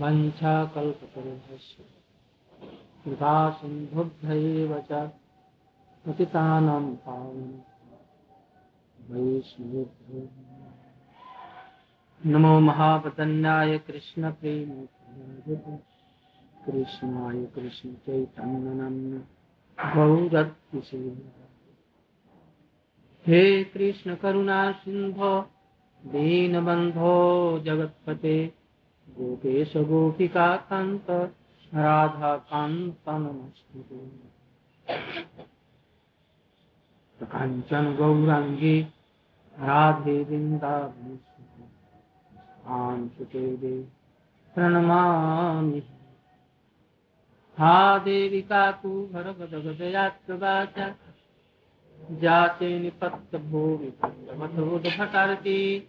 वञ्चाकल्पतरुभ्यश्च कृपा सिन्धुभ्यैव च पतितानां पावनं वैष्णवेभ्यो नमो महापतन्याय कृष्णप्रेम कृष्णाय कृष्ण चैतन्यनन्द गौरत्से हे कृष्ण करुणा सिंधो दीनबन्धो जगत्पते। गोपेश गोपिका कान्त, राधा कान्त नमस्ते। काञ्चन गौराङ्गी राधे वृन्दावनेश्वरे दे, प्रणमामि। हा देवी काकुभरगदगदयात्रवाच जाते निपत्तभोविमथोदभटर्ति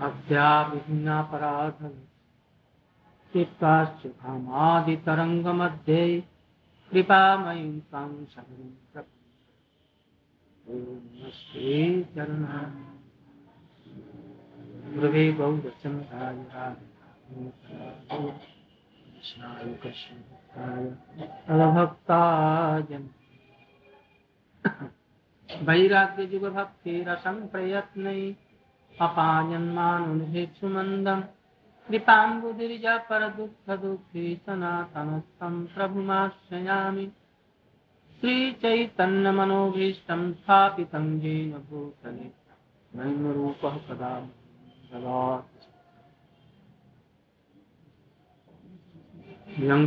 भक्त्या विभिन्नापराधम् चित्ताश्च कामादितरङ्गमध्ये कृपामयीं त्वां शरणं नमस्ते चरणा गुरवे गौरचन्द्राय कृष्णाय कृष्णभक्ताय। तदभक्ताय वैराग्ययुगभक्तिरसं प्रयत्नै अपायन्मानुभिक्षु मन्दम् कृपाम्बुदिर्जा परदुःखदुःखी सनातनस्थं भूतले यं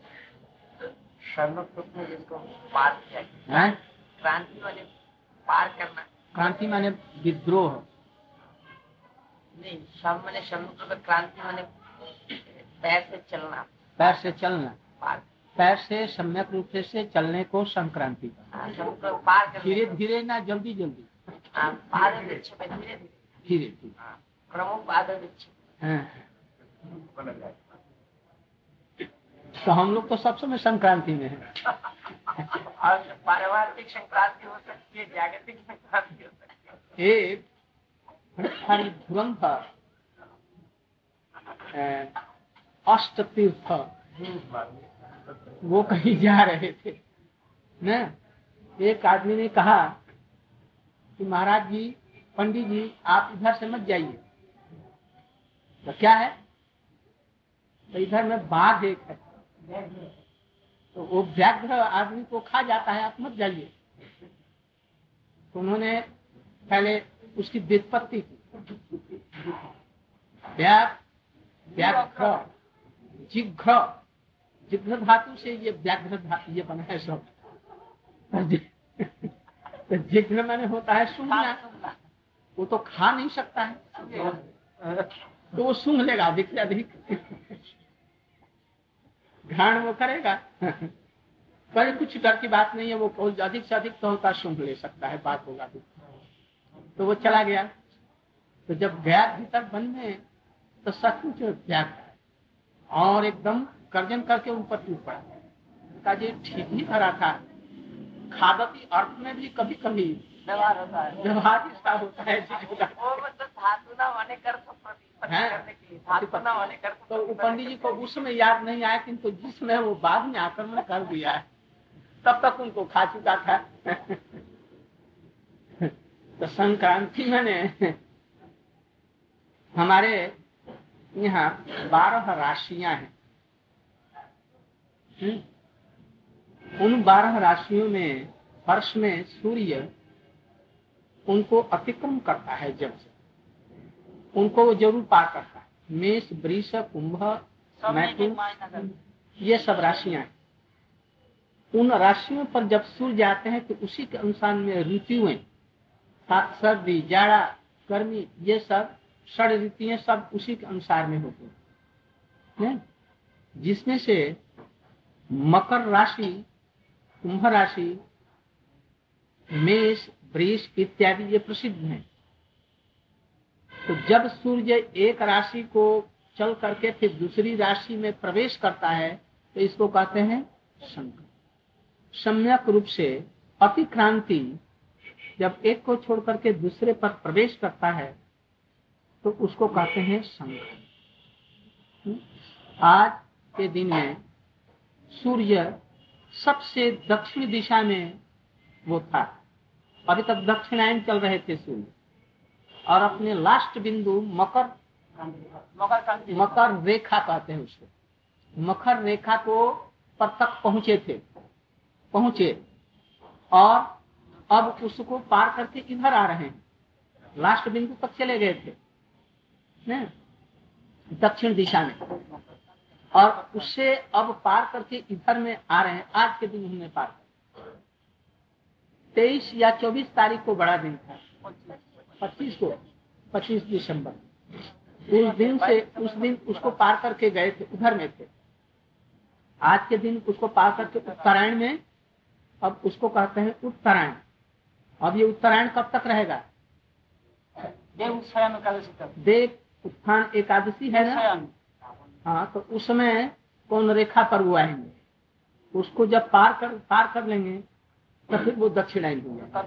क्रांति वाले पार करना। क्रांति माने विद्रोह। नहीं शम मैंने समुद्र क्रांति माने पैर से चलना। पैर से चलना। पार। पैर से सम्यक रूप से से चलने को संक्रांति। हाँ, पार धीरे धीरे ना जल्दी जल्दी। हाँ, धीरे धीरे। धीरे धीरे क्रमो पाद वृक्ष हाँ। तो हम लोग तो सब समय संक्रांति में है। पारिवारिक संक्रांति हो सकती है जागतिक संक्रांति हो सकती है एक अष्ट तीर्थ वो कहीं जा रहे थे न? एक आदमी ने कहा कि महाराज जी पंडित जी आप इधर से मत जाइए। तो क्या है? तो इधर में बाघ एक है। तो वो व्याघ्र आदमी को खा जाता है आप मत जाइए। तो उन्होंने पहले उसकी व्युत्पत्ति की। व्याघ्र जिघ्र जिघ्र धातु से ये व्याघ्र धातु ये बना है सब। तो जिघ्र मैंने होता है सुनना वो तो खा नहीं सकता है। तो वो सुन लेगा अधिक से अधिक। घ्राण वो करेगा। पर कुछ डर की बात नहीं है वो बहुत अधिक से अधिक तो होता सुन ले सकता है बात होगा तो, तो वो चला गया। तो जब गया भीतर वन में तो सचमुच त्याग और एकदम कर्जन करके ऊपर टूट पड़ा का जी ठीक ही करा था। खादती अर्थ में भी कभी कभी व्यवहार होता है। व्यवहार इसका होता है वो मतलब धातु ना होने कर करने धातु ना होने कर तो पंडित जी को उस समय याद नहीं आया किंतु जिसमें वो बाद में आक्रमण कर दिया है तब तक उनको खा चुका था। तो संक्रांति मैंने हमारे यहाँ बारह राशियाँ हैं। हम्म। उन बारह राशियों में वर्ष में सूर्य उनको अतिक्रम करता है जब से। उनको वो ज़रूर पार करता है। मेष वृष कुंभ मैथुन ये सब राशियाँ हैं। उन राशियों पर जब सूर्य जाते हैं तो उसी के अनुसार में ऋतुएँ सर्दी जाड़ा गर्मी ये सब षड ऋतुएँ सब उसी के अनुसार में होती हैं? जिसमें से मकर राशि कुंभ राशि मेष वृष इत्यादि ये प्रसिद्ध हैं। तो जब सूर्य एक राशि को चल करके फिर दूसरी राशि में प्रवेश करता है तो इसको कहते हैं संकर सम्यक रूप से अतिक्रांति जब एक को छोड़ करके दूसरे पर प्रवेश करता है तो उसको कहते हैं संकर आज के दिन में सूर्य सबसे दक्षिण दिशा में वो था। अभी तक दक्षिणायन चल रहे थे सूर्य। और अपने लास्ट बिंदु मकर मकर मकर रेखा कहते हैं उसको मकर रेखा को पर तक पहुँचे थे, पहुँचे। और अब उसको पार करके इधर आ रहे हैं। लास्ट बिंदु तक चले गए थे दक्षिण दिशा में। और उससे अब पार करके इधर में आ रहे हैं। आज के दिन उन्होंने पार तेईस या चौबीस तारीख को बड़ा दिन था। पच्चीस को पच्चीस दिसंबर। उस दिन से उस दिन उसको पार करके गए थे उधर में थे। आज के दिन उसको पार करके उत्तरायण में अब उसको कहते हैं उत्तरायण। अब ये उत्तरायण कब तक रहेगा? देव उत्थान एकादशी है ना? हाँ तो उसमें कौन रेखा पर वो आएँगे? उसको जब पार कर पार कर लेंगे तो फिर वो दक्षिणायन हो जाएगा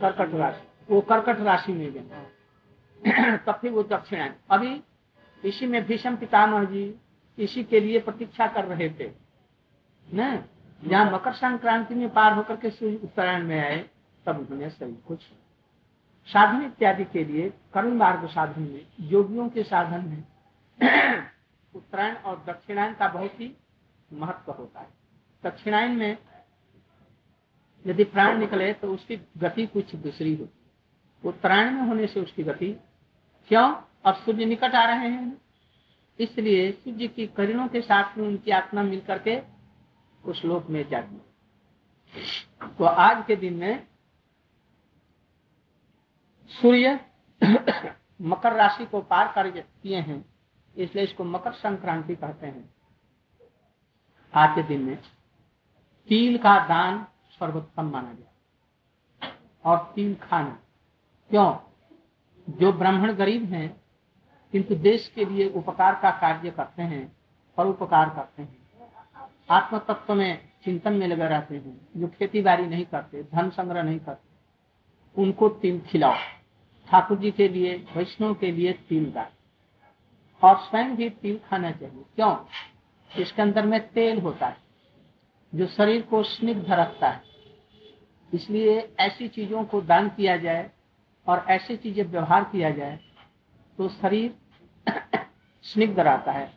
कर्कट राशि वो कर्कट राशि में गए तब फिर वो दक्षिणायन अभी इसी में भीषम पितामह जी इसी के लिए प्रतीक्षा कर रहे थे। न? जहाँ मकर संक्रांति में पार होकर के सूर्य उत्तरायण में आए तब उन्होंने सही कुछ साधन इत्यादि के लिए कर्म मार्ग साधन में योगियों के साधन में उत्तरायण और दक्षिणायन का बहुत ही महत्व होता है। दक्षिणायन में यदि प्राण निकले तो उसकी गति कुछ दूसरी होती उत्तरायण में होने से उसकी गति क्यों? अब सूर्य निकट आ रहे हैं। इसलिए सूर्य की करणों के साथ में उनकी आत्मा मिल करके उस लोक में जाती तो आज के दिन में सूर्य मकर राशि को पार कर किए हैं, इसलिए इसको मकर संक्रांति कहते हैं। आज के दिन में तिल का दान सर्वोत्तम माना गया। और तिल खाना। क्यों? जो ब्राह्मण गरीब हैं, किंतु देश के लिए उपकार का कार्य करते हैं और उपकार करते हैं। आत्म तत्व में चिंतन में लगे रहते हैं, जो खेती बाड़ी नहीं करते, धन संग्रह नहीं करते, उनको तिल खिलाओ। ठाकुर जी के लिए, वैष्णव के लिए तिल दान। और स्वयं भी तिल खाना चाहिए। क्यों? इसके अंदर में तेल होता है। जो शरीर को स्निग्ध रखता है। इसलिए ऐसी चीज़ों को दान किया जाए और ऐसी चीज़ें व्यवहार किया जाए तो शरीर स्निग्ध रहता है।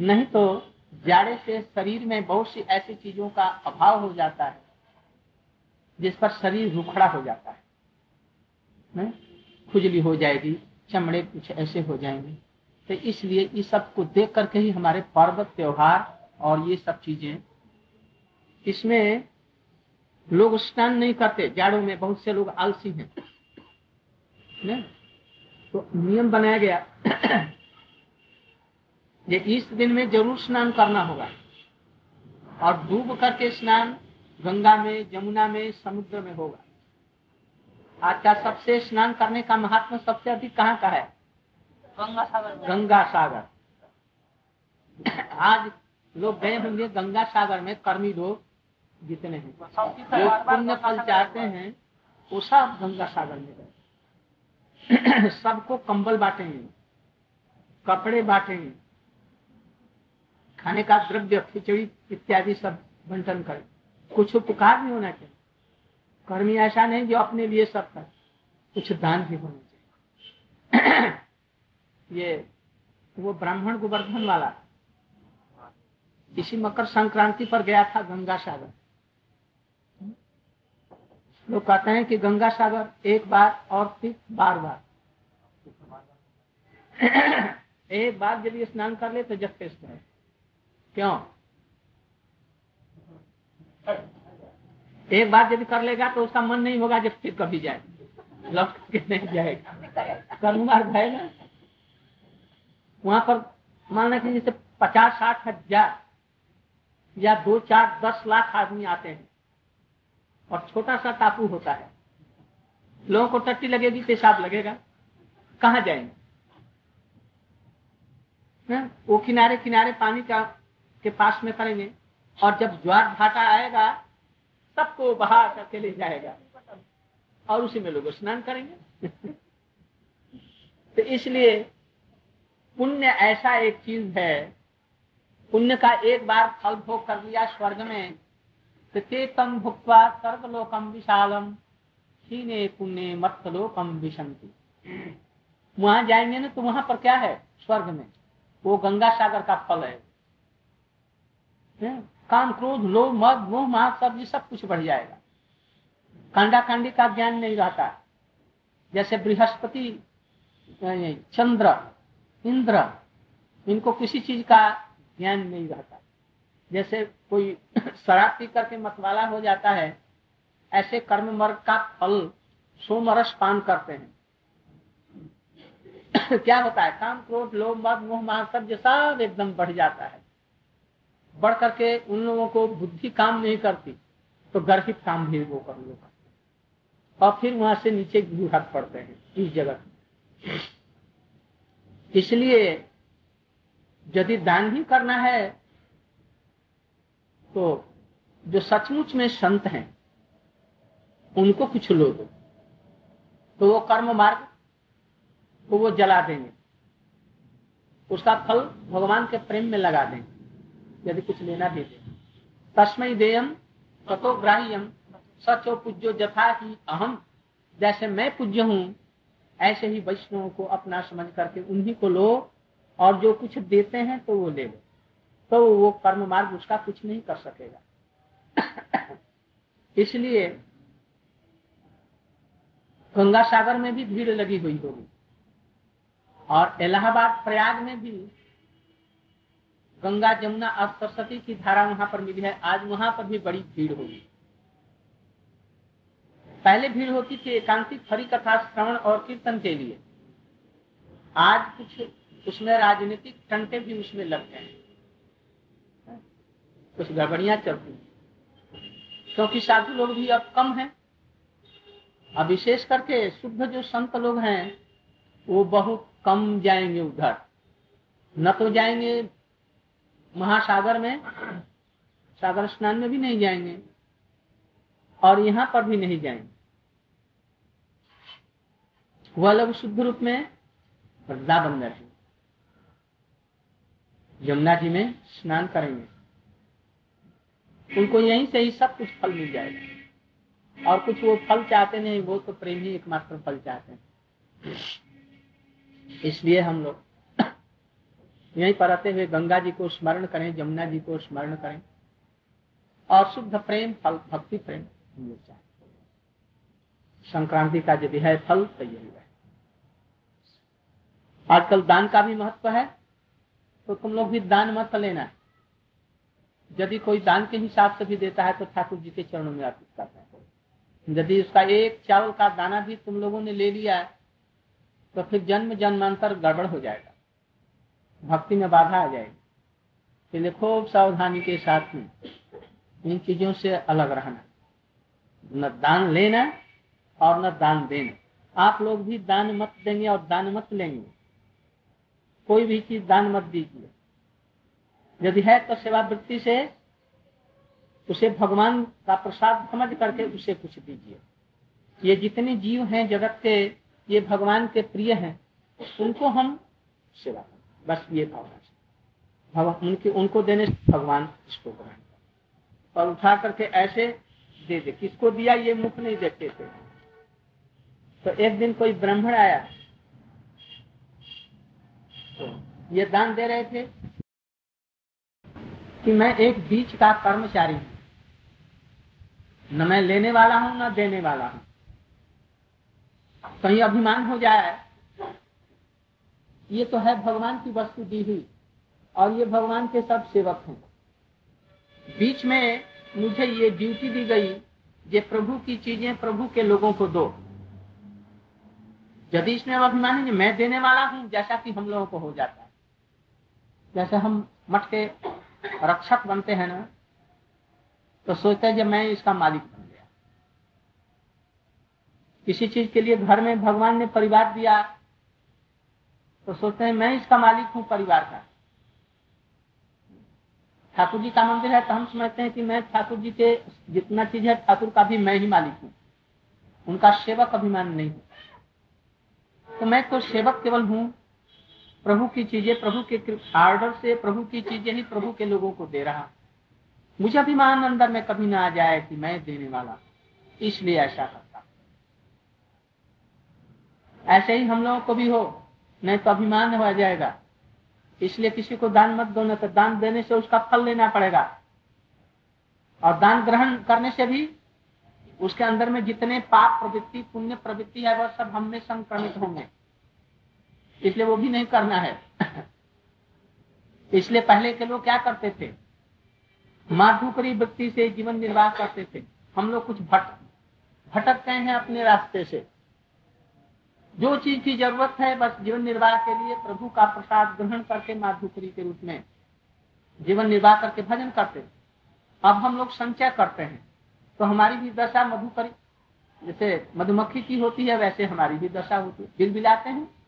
नहीं तो जाड़े से शरीर में बहुत सी ऐसी चीज़ों का अभाव हो जाता है, जिस पर शरीर रुखड़ा हो जाता है। नहीं? खुजली हो जाएगी, चमड़े कुछ ऐसे हो जाएँगे। तो इसलिए इस सबको देख करके ही हमारे पर्व, त्योहार और ये सब चीज़ें इसमें लोग स्नान नहीं करते जाड़ों में बहुत से लोग आलसी हैं। ने? तो नियम बनाया गया ये इस दिन में ज़रूर स्नान करना होगा। और डूब करके स्नान गंगा में जमुना में समुद्र में होगा। आज का सबसे स्नान करने का महात्मा सबसे अधिक कहाँ का है? गंगा सागर गंगा सागर आज लोग गए होंगे गंगा सागर में कर्मी लोग। जितने हैं। जो पुण्य फल चाहते हैं। वो सब गंगा सागर में गए सबको कंबल बांटेंगे कपड़े बांटेंगे खाने का द्रव्य खिचड़ी इत्यादि सब बंटन करें। कुछ उपकार नहीं होना चाहिए। कर्मी ऐसा नहीं जो अपने लिए सब कर। कुछ दान भी होना चाहिए। ये वो ब्राह्मण गोवर्धन वाला। इसी मकर संक्रांति पर गया था गंगा सागर। लोग कहते हैं कि गंगा सागर एक बार और फिर बार बार। एक बार यदि स्नान कर ले तो जब टेस्ट है क्यों? एक बार यदि कर लेगा तो उसका मन नहीं होगा जब फिर कभी जाए। लौट के नहीं जाएगा। कर्म मार्ग ना, वहाँ पर मान लें जैसे पचास साठ हज़ार या दो चार दस लाख आदमी आते हैं। और छोटा सा टापू होता है। लोगों को टट्टी लगेगी, पेशाब लगेगा। कहा जाएँगे? है? वो किनारे किनारे पानी का के पास में करेंगे और जब ज्वार भाटा आएगा, सबको बहा करके ले जाएगा। और उसी में लोग स्नान करेंगे। तो इसलिए पुण्य ऐसा एक चीज़ है। पुण्य का एक बार फल भोग कर लिया स्वर्ग में तम भुक्वा सर्वलोकम विशालम क्षीणे पुण्य मत्लोकम विशंति वहाँ जाएँगे ना तो वहाँ पर क्या है? स्वर्ग में। वो गंगा सागर का फल है। काम क्रोध, लोभ, मद, मोह, माह, सब ये सब कुछ बढ़ जाएगा। कांडा कांडी का ज्ञान नहीं रहता। जैसे बृहस्पति चंद्र, इंद्र, इनको किसी चीज़ का ज्ञान नहीं रहता। जैसे कोई शराब पी करके मतवाला हो जाता है, ऐसे कर्म मर्ग का फल सोमरस पान करते हैं। क्या होता है? काम, क्रोध, लोभ, मद, मोह माह सब सब एकदम बढ़ जाता है। बढ़ करके उन लोगों को बुद्धि काम नहीं करती तो गर्भित काम भी वो कर लो और फिर वहाँ से नीचे हाथ पड़ते हैं, इस जगह इसलिए यदि दान भी करना है तो जो सचमुच में संत हैं, उनको कुछ लो दो तो वो कर्म मार्ग को वो जला देंगे। उसका फल भगवान के प्रेम में लगा देंगे, यदि कुछ लेना भी दे तस्मय देयम तथो ग्राह्यम सचो पूज्यो जथा ही अहम जैसे मैं पूज्य हूँ, ऐसे ही वैष्णव को अपना समझ करके उन्हीं को लो, और जो कुछ देते हैं तो वो ले लो। तो वो कर्म मार्ग उसका कुछ नहीं कर सकेगा। इसलिए गंगा सागर में भी भीड़ लगी हुई होगी और इलाहाबाद प्रयाग में भी गंगा जमुना और सरस्वती की धारा वहाँ पर मिली है। आज वहाँ पर भी बड़ी भीड़ होगी। पहले भीड़ होती थी एकांतिक हरि कथा श्रवण और कीर्तन के लिए। आज कुछ उसमें राजनीतिक टंटे भी उसमें लग गए कुछ गड़बड़ियाँ चलती क्योंकि साधु लोग भी अब कम हैं। अब विशेष करके शुद्ध जो संत लोग हैं, वो बहुत कम जाएँगे उधर। न तो जाएँगे महासागर में, सागर स्नान में भी नहीं जाएँगे, और यहाँ पर भी नहीं जाएँगे। वह लोग शुद्ध रूप में वृंदावन में रहेंगे यमुना जी में स्नान करेंगे। उनको यहीं से ही सब कुछ फल मिल जाएगा। और कुछ वो फल चाहते नहीं, वो तो प्रेम ही एकमात्र फल चाहते हैं। इसलिए हम लोग यहीं पर आते हुए गंगा जी को स्मरण करें जमुना जी को स्मरण करें, और शुद्ध प्रेम, फल, भक्ति प्रेम मिल जाए संक्रांति का यदि है, फल तो यही है। आजकल दान का भी महत्व है तो तुम लोग भी दान मत लेना। यदि कोई दान के हिसाब से भी देता है तो ठाकुर जी के चरणों में अर्पित करता है। यदि उसका एक चावल का दाना भी तुम लोगों ने ले लिया है तो फिर जन्म जन्मांतर गड़बड़ हो जाएगा। भक्ति में बाधा आ जाएगी। इसलिए खूब सावधानी के साथ में इन चीज़ों से अलग रहना। न दान लेना और न दान देना। आप लोग भी दान मत देंगे और दान मत लेंगे। कोई भी चीज़ दान मत दीजिए। यदि है तो सेवा वृत्ति से उसे भगवान का प्रसाद समझ करके उसे कुछ दीजिए। ये जितने जीव हैं जगत के, ये भगवान के प्रिय हैं, उनको हम सेवा करें बस ये भावना से। उनके, उनको देने से भगवान इसको ग्रहण और उठा करके ऐसे दे दे, किसको दिया ये मुख नहीं देखते थे। तो एक दिन कोई ब्राह्मण आया। तो ये दान दे रहे थे कि मैं एक बीच का कर्मचारी हूँ। न मैं लेने वाला हूँ, न देने वाला हूँ। कहीं अभिमान हो जाए ये तो है भगवान की वस्तु दी हुई, और ये भगवान के सब सेवक हैं। बीच में मुझे ये ड्यूटी दी गई ये प्रभु की चीज़ें प्रभु के लोगों को दो। यदि इसमें अभिमान मैं देने वाला हूँ, जैसा कि हम लोगों को हो जाता है। जैसे हम मठ के रक्षक बनते हैं ना तो सोचते हैं जब मैं इसका मालिक बन गया। किसी चीज़ के लिए घर में भगवान ने परिवार दिया तो सोचते हैं मैं इसका मालिक हूँ परिवार का। ठाकुर जी का मंदिर है तो हम समझते हैं कि मैं ठाकुर जी के जितना चीज़ है, ठाकुर का भी मैं ही मालिक हूँ। उनका सेवक अभिमान नहीं तो मैं तो सेवक केवल हूँ प्रभु की चीज़ें, प्रभु के आर्डर से प्रभु की चीज़ें ही प्रभु के लोगों को दे रहा। मुझे अभिमान अंदर में कभी ना आ जाए कि मैं देने वाला। इसलिए ऐसा करता। ऐसे ही हम लोगों को भी हो, नहीं तो अभिमान हो जाएगा। इसलिए किसी को दान मत दो न तो दान देने से उसका फल लेना पड़ेगा। और दान ग्रहण करने से भी उसके अंदर में जितने पाप प्रवृत्ति, पुण्य प्रवृत्ति है, वह सब हम संक्रमित होंगे। इसलिए वो भी नहीं करना है। इसलिए पहले के लोग क्या करते थे? माधुकरी व्यक्ति से जीवन निर्वाह करते थे। हम लोग कुछ भट भटक गए हैं अपने रास्ते से। जो चीज़ की ज़रूरत है, बस जीवन निर्वाह के लिए प्रभु का प्रसाद ग्रहण करके माधुकरी के रूप में जीवन निर्वाह करके भजन करते अब हम लोग संचय करते हैं। तो हमारी भी दशा मधुकरी, जैसे मधुमक्खी की होती है, वैसे हमारी भी दशा होती है। बिल बिलाते हैं?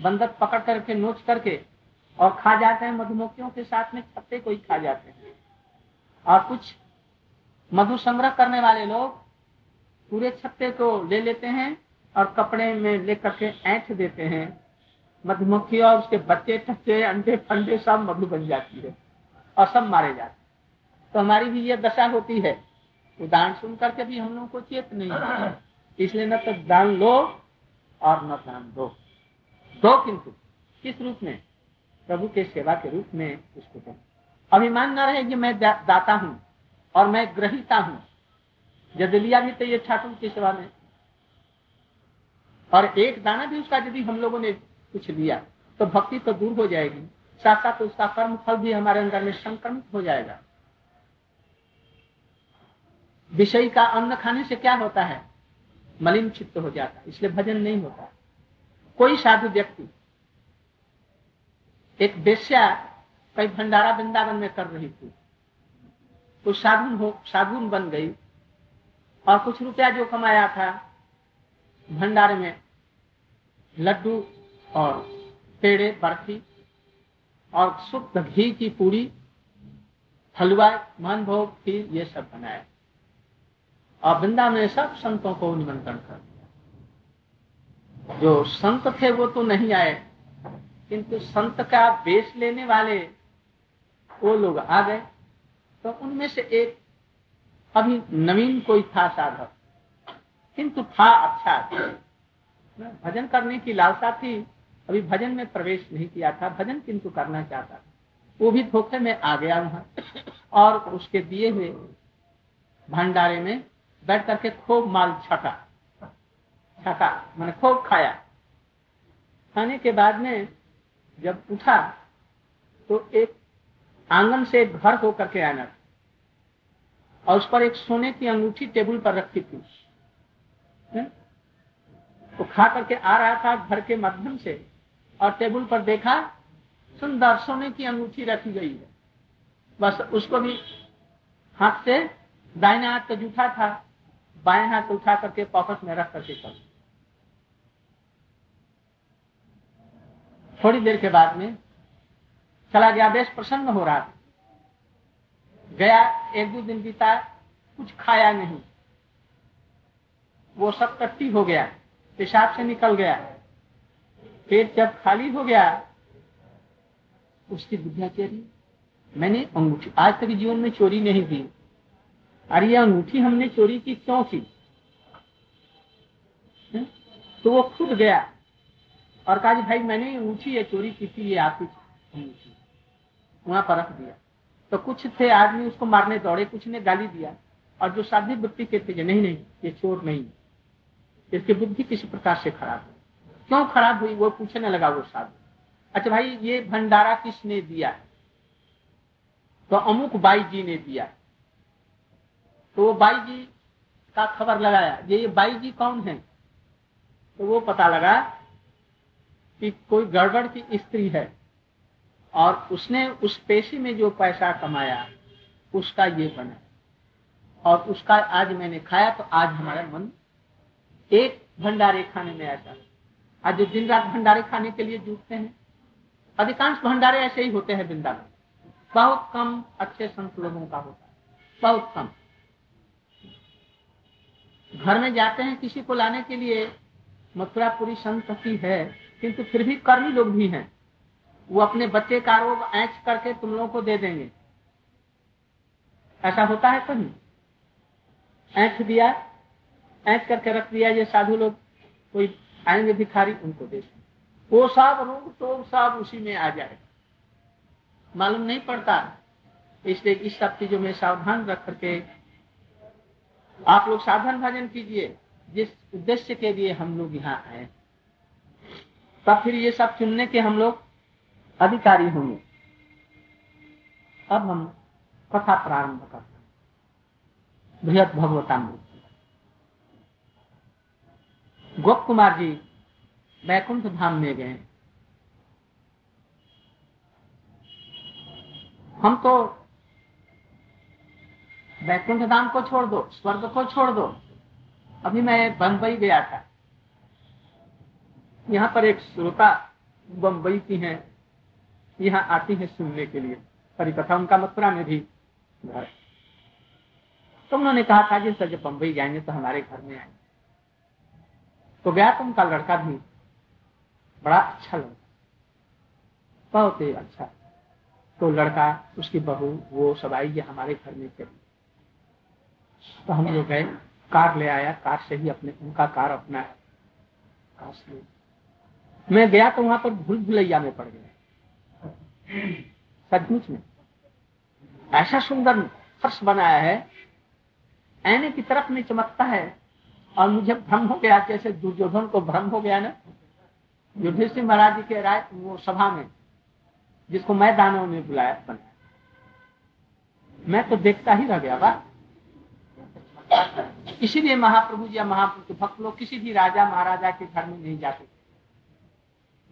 बंदक पकड़ करके, नोच करके और खा जाते हैं, मधुमक्खियों के साथ में छत्ते को ही खा जाते हैं। और कुछ मधु संग्रह करने वाले लोग पूरे छत्ते को ले लेते हैं और कपड़े में लेकर के ऐठ देते हैं। मधुमक्खी और उसके बच्चे टच्चे अंडे, फंडे सब मधु बन जाती है और सब मारे जाते हैं। तो हमारी भी ये दशा होती है। उदाहरण सुन करके भी हम लोगों को चेत नहीं इसलिए न तो दान लो और न दान दो। दो किंतु। किस रूप में? प्रभु के सेवा के रूप में उसको दो अभिमान न रहे कि मैं दा, दाता हूँ और मैं ग्रहिता हूँ। यदि लिया भी तो ये ठाकुर की सेवा में। और एक दाना भी उसका यदि हम लोगों ने कुछ लिया तो भक्ति तो दूर हो जाएगी। साथ साथ उसका कर्म फल भी हमारे अंदर में संक्रमित हो जाएगा। विषय का अन्न खाने से क्या होता है? मलिन चित्त हो जाता है इसलिए भजन नहीं होता। कोई साधु व्यक्ति एक बेस्या कई भंडारा वृंदावन में कर रही थी। तो साधुन हो, साधुन बन गई और कुछ रुपया जो कमाया था भंडारे में, लड्डू और पेड़े, बर्फ़ी और शुद्ध घी की पूरी, हलवा मान भोग खीर, ये सब बनाया। और वृंदावन में सब संतों को निमंत्रण कर जो संत थे वो तो नहीं आए, किंतु संत का बेस लेने वाले वो लोग आ गए। तो उनमें से एक अभी नवीन कोई था साधक, किंतु था अच्छा। भजन करने की लालसा थी, अभी भजन में प्रवेश नहीं किया था, भजन किंतु करना चाहता था। वो भी धोखे में आ गया वहाँ, और उसके दिए हुए भंडारे में बैठ करके खूब माल छका छका मैंने खूब खाया। खाने के बाद में जब उठा तो एक आँगन से एक घर होकर के आना और उस पर एक सोने की अंगूठी टेबल पर रखी थी। तो खा करके आ रहा था घर के माध्यम से और टेबल पर देखा, सुंदर सोने की अंगूठी रखी गई है। बस उसको भी हाथ से दाहिने हाथ तो जूठा था, बाएँ हाथ उठा करके पॉकेट में रख करके चल। थोड़ी देर के बाद में चला गया बेश प्रसन्न हो रहा था। गया, एक दो दिन बीता, कुछ खाया नहीं। वो सब टट्टी हो गया, पेशाब से निकल गया। पेट जब खाली हो गया, उसकी बुद्धिया चेरी मैंने अंगूठी, आज तक जीवन में चोरी नहीं की। अरे, ये अंगूठी हमने चोरी की क्यों की? तो वो खुद गया। और कहा भाई, मैंने ऊँची ये चोरी की थी, ये आपकी अंगूठी वहाँ पर रख दिया। तो कुछ थे आदमी उसको मारने दौड़े, कुछ ने गाली दिया। और जो साधी बुद्धि के थे, नहीं नहीं, ये चोर नहीं। इसकी बुद्धि किसी प्रकार से खराब हुई क्यों खराब हुई? वो पूछने लगा वो साधु। अच्छा भाई, ये भंडारा किसने दिया? तो अमुक बाई जी ने दिया। तो वो बाई जी का खबर लगाया, ये बाई जी कौन है? तो वो पता लगा कि कोई गड़बड़ की स्त्री है और उसने उस पेशे में जो पैसा कमाया, उसका ये बना। और उसका आज मैंने खाया तो आज हमारा मन एक भंडारे खाने में ऐसा आज जो दिन रात भंडारे खाने के लिए जुटते हैं, अधिकांश भंडारे ऐसे ही होते हैं वृंदावन बहुत कम अच्छे संत लोगों का होता है। बहुत कम। घर में जाते हैं, किसी को लाने के लिए मथुरापुरी संतति है। किंतु फिर भी कर्मी लोग भी हैं। वो अपने बच्चे का रोग ऐच करके तुम लोगों को दे देंगे। ऐसा होता है कभी? ऐठ दिया ऐठ करके रख दिया, ये साधु लोग कोई आएँगे भिखारी, उनको दे वो सब रोग तो सब उसी में आ जाए। मालूम नहीं पड़ता। इसलिए इस सब चीज़ों में सावधान रख करके आप लोग साधन भजन कीजिए। जिस उद्देश्य के लिए हम लोग यहाँ आए तब फिर ये सब चुनने के हम लोग अधिकारी होंगे। अब हम कथा प्रारंभ करते हैं। बृहद भगवतामृत। गोप कुमार जी वैकुंठ धाम में गए। हम तो वैकुंठ धाम को छोड़ दो, स्वर्ग को छोड़ दो। अभी मैं बंबई गया था। यहाँ पर एक श्रोता बम्बई की हैं, यहाँ आती है सुनने के लिए। परिकथा उनका मथुरा में भी घर। तो उन्होंने कहा था कि, सर, जब बम्बई जाएँगे तो हमारे घर में आएँगे। तो गया तो उनका लड़का भी बड़ा अच्छा लड़का। बहुत ही अच्छा। तो लड़का, उसकी बहू, वो सब आई ये हमारे घर में चली। तो हम लोग गए, कार ले आया, कार से ही अपने, उनका कार अपना है। कार से मैं गया तो वहाँ पर भूल भुलैया में पड़ गया। सचमुच में। ऐसा सुंदर फर्श बनाया है, ऐने की तरफ़ में चमकता है, और मुझे भ्रम हो गया, जैसे दुर्योधन को भ्रम हो गया ना। युधिष्ठिर महाराज जी के राय, वो सभा में, जिसको मैं दानव में बुलाया, बनाया। मैं तो देखता ही रह गया बा इसीलिए महाप्रभु या महाप्रभु भक्त लोग किसी भी राजा, महाराजा के घर में नहीं जाते।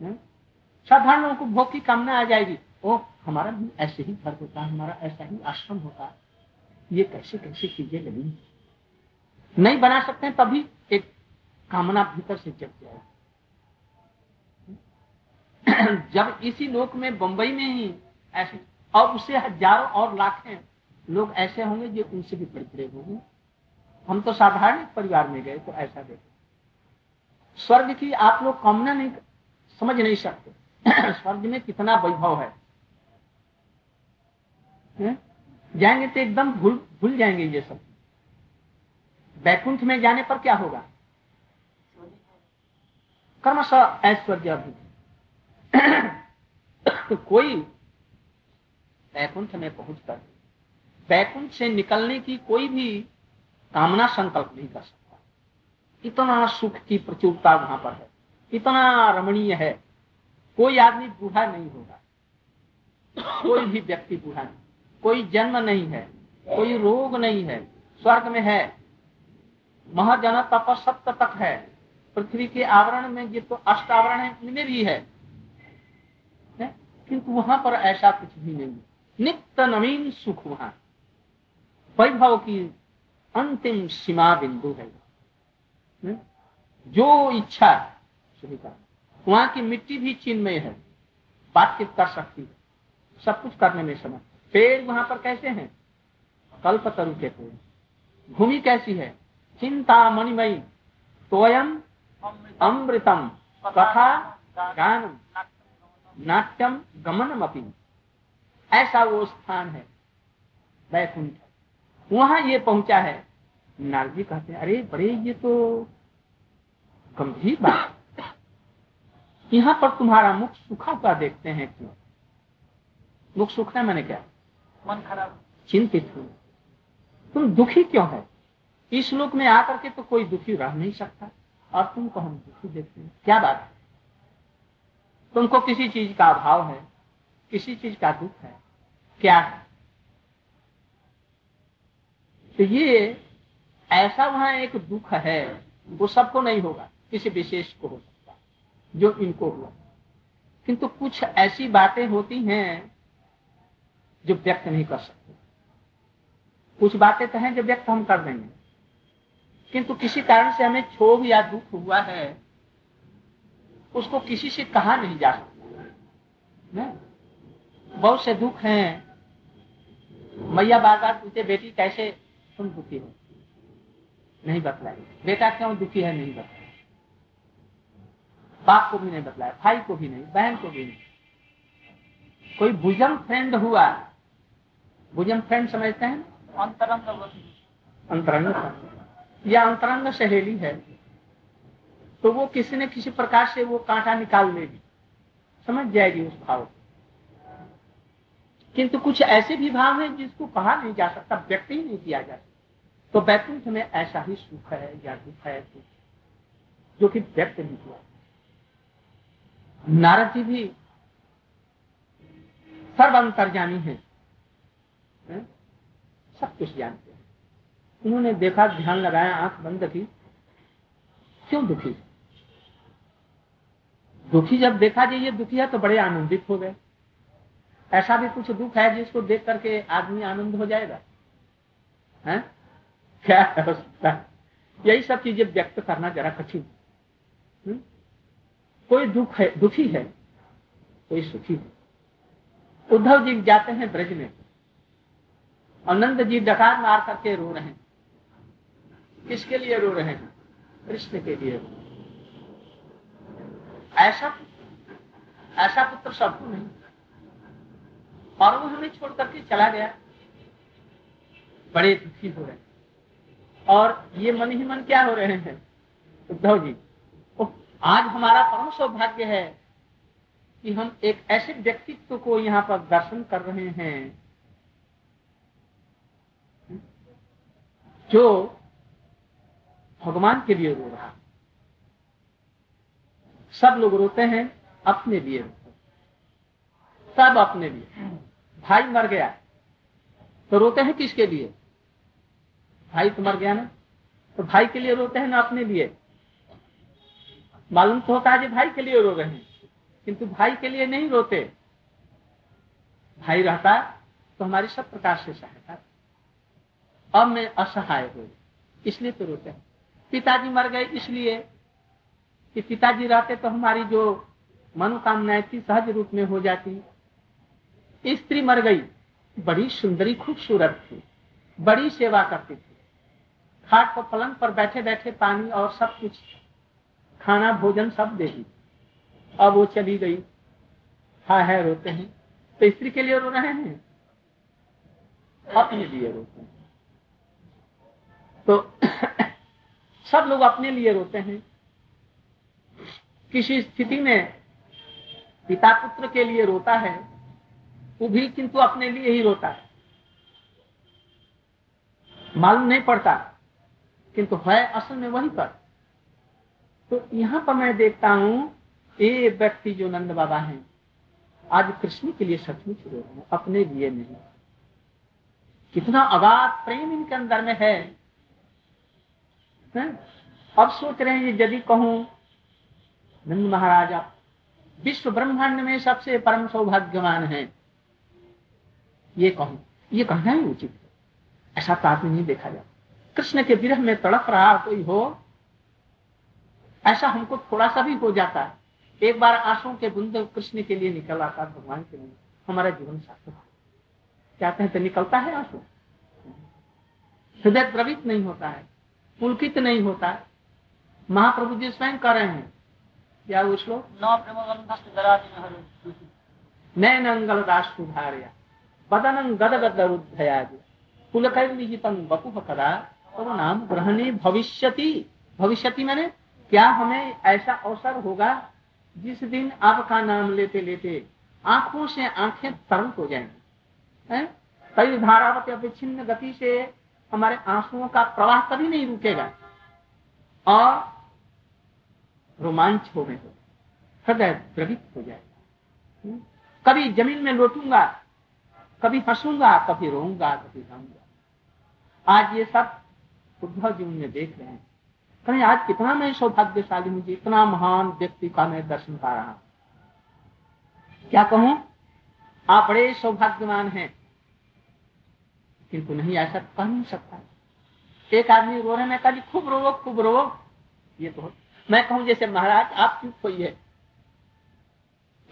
साधारण लोगों को भोग की कामना आ जाएगी। ओ हमारा भी ऐसे ही घर होता है, हमारा ऐसा ही आश्रम होता ये कैसे कैसे चीज़ें लगी नहीं बना सकते तभी एक कामना भीतर से जग जाए। जब इसी लोक में, बंबई में ही ऐसे, और उससे हज़ारों और लाखें लोग ऐसे होंगे जो उनसे भी बड़े बड़े होंगे। हम तो साधारण परिवार में गए तो ऐसा देखे। स्वर्ग की आप लोग कामना नहीं समझ नहीं सकते। स्वर्ग में कितना वैभव है। जाएँगे तो एकदम भूल भूल जाएँगे ये सब। बैकुंठ में जाने पर क्या होगा? कर्मश ऐश्वर्य अभी तो कोई बैकुंठ में पहुंचकर बैकुंठ से निकलने की कोई भी कामना संकल्प नहीं कर सकता। इतना सुख की प्रचुरता वहाँ पर है। इतना रमणीय है। कोई आदमी बूढ़ा नहीं होगा। कोई भी व्यक्ति बूढ़ा नहीं। कोई जन्म नहीं है। कोई रोग नहीं है। स्वर्ग में है। महाजन तप सप्त तक है। पृथ्वी के आवरण में ये तो अष्टावरण है, इनमें भी है। किंतु वहाँ पर ऐसा कुछ भी नहीं नित्य नवीन सुख वहाँ। वैभव की अंतिम सीमा बिंदु है। जो इच्छा स्वीकार वहाँ की मिट्टी भी चिन्मय है। बातचीत कर सकती है। सब कुछ करने में समझ पेड़ वहाँ पर कैसे हैं? कल्प तरु के पेड़। भूमि कैसी है? चिंता मणिमयी। तोयम अमृतम। कथा, गानम, नाट्यम गमनम अपनी ऐसा वो स्थान है। वैकुंठ वहाँ ये पहुँचा है। नारजी कहते हैं, अरे बड़े ये तो गंभीर बात यहाँ पर तुम्हारा मुख सुखा हुआ देखते हैं क्यों? मुख सूखना मैंने क्या मन खराब। चिंतित हूँ। तुम दुखी क्यों है? इस लोक में आकर के तो कोई दुखी रह नहीं सकता। और तुमको हम दुखी देखते हैं। क्या बात है? तुमको किसी चीज़ का अभाव है? किसी चीज़ का दुख है? क्या है? तो ये ऐसा वहाँ एक दुख है वो सबको नहीं होगा। किसी विशेष को हो सकता जो इनको हुआ। किंतु कुछ ऐसी बातें होती हैं जो व्यक्त नहीं कर सकते। कुछ बातें तो हैं जो व्यक्त हम कर देंगे। किंतु किसी कारण से हमें क्षोभ या दुख हुआ है, उसको किसी से कहा नहीं जा सकता। बहुत से दुख हैं। मैया बार बार पूछे बेटी, कैसे तुम दुखी हो? नहीं बतलाए बेटा, क्यों दुखी है? नहीं बतलाए बाप को भी नहीं बतलाया भाई को भी नहीं बहन को भी नहीं। कोई भुजम फ्रेंड हुआ? भुजम फ्रेंड समझते हैं? अंतरंग अंतरंग या अंतरंग सहेली है तो वो किसी न किसी प्रकार से वो कांटा निकाल लेगी समझ जाएगी उस भाव को। किंतु कुछ ऐसे भी भाव है जिसको कहा नहीं जा सकता व्यक्त ही नहीं किया जा सकता। तो वैकुंठ में ऐसा ही सुख है या दुख है जो कि व्यक्त नहीं किया। नारद जी भी सर्व अंतर्जामी है, है? सब कुछ जानते हैं। उन्होंने देखा ध्यान लगाया आँख बंद की। क्यों दुखी? दुखी जब देखा जी ये दुखी है तो बड़े आनंदित हो गए। ऐसा भी कुछ दुख है जिसको देख करके आदमी आनंद हो जाएगा? है? क्या हो सकता है यही सब चीज़ें व्यक्त करना जरा कठिन। हम्म? कोई दुख है, दुखी है, कोई सुखी है। उद्धव जी जाते हैं ब्रज में। आनंद जी डकार मार करके रो रहे हैं। किसके लिए रो रहे हैं? कृष्ण के लिए। रो ऐसा ऐसा पुत्र सबको नहीं। और वो हमें छोड़ करके चला गया। बड़े दुखी हो रहे हैं। और ये मन ही मन क्या हो रहे हैं? उद्धव जी आज हमारा परम सौभाग्य है कि हम एक ऐसे व्यक्तित्व को यहाँ पर दर्शन कर रहे हैं जो भगवान के लिए रो रहा सब लोग रोते हैं, अपने लिए रोते सब अपने लिए। भाई मर गया तो रोते हैं किसके लिए? भाई तो मर गया ना। तो भाई के लिए रोते हैं ना अपने लिए? मालूम तो होता है कि भाई के लिए रो रहे हैं, किंतु भाई के लिए नहीं रोते। भाई रहता तो हमारी सब प्रकार से सहायता। अब मैं असहाय हो, इसलिए तो रोते हैं। पिताजी मर गए इसलिए कि पिताजी रहते तो हमारी जो मनोकामनाएँ थी सहज रूप में हो जाती। स्त्री मर गई, बड़ी सुंदरी, खूबसूरत थी, बड़ी सेवा करती थी। खाट पर पलंग पर बैठे बैठे पानी और सब कुछ खाना भोजन सब दे दी। अब वो चली गई। हा है रोते हैं। तो स्त्री के लिए रो रहे हैं? अपने लिए रोते हैं। तो सब लोग अपने लिए रोते हैं। किसी स्थिति में पिता पुत्र के लिए रोता है, वो भी किंतु अपने लिए ही रोता है। मालूम नहीं पड़ता, किंतु है असल में वहीं पर। तो यहाँ पर मैं देखता हूँ, ये व्यक्ति जो नंद बाबा हैं, आज कृष्ण के लिए सचमुच रो रहे हैं, अपने लिए नहीं। कितना अगाध प्रेम इनके अंदर में है। है? अब सोच रहे हैं यदि कहूँ, नंद महाराजा विश्व ब्रह्मांड में सबसे परम सौभाग्यवान है। ये कहूँ, ये कहना ही उचित है। ऐसा तो आदमी नहीं देखा जाता। कृष्ण के विरह में तड़प रहा कोई हो ऐसा हमको थोड़ा सा भी हो जाता है। एक बार आँसू के बुंद कृष्ण के लिए निकल आता है भगवान के लिए। हमारा जीवन सार्थक कहते हैं तो निकलता है आँसू। हृदय द्रवित नहीं होता है, पुलकित नहीं होता है। महाप्रभु जी स्वयं कर रहे हैं। क्या वो श्लोक? नैन अंगल राष्ट्र बदन गद गद कुल कर निजितम बपु कदा तो नाम ग्रहणी भविष्यति। भविष्यति मैंने क्या हमें ऐसा अवसर होगा जिस दिन आपका नाम लेते लेते आँखों से आँखें तरल हो जाएँगी? कई धारावत अविच्छिन्न गति से हमारे आंसुओं का प्रवाह कभी नहीं रुकेगा। और रोमांच हो गए, हृदय द्रवित हो जाएगा? कभी ज़मीन में लौटूँगा, कभी हंसूँगा, कभी रोऊँगा, कभी गाऊँगा। आज ये सब उद्धव जी में देख रहे हैं। कहीं, आज कितना मैं सौभाग्यशाली मुझे, इतना महान व्यक्ति का मैं दर्शन पा रहा हूँ। क्या कहूँ? आप बड़े सौभाग्यवान हैं। किंतु नहीं, ऐसा कह नहीं सकता। एक आदमी रो रहे मैं कहा खूब रो खूब रो ये तो मैं कहूँ, जैसे महाराज, आप चुप हुई है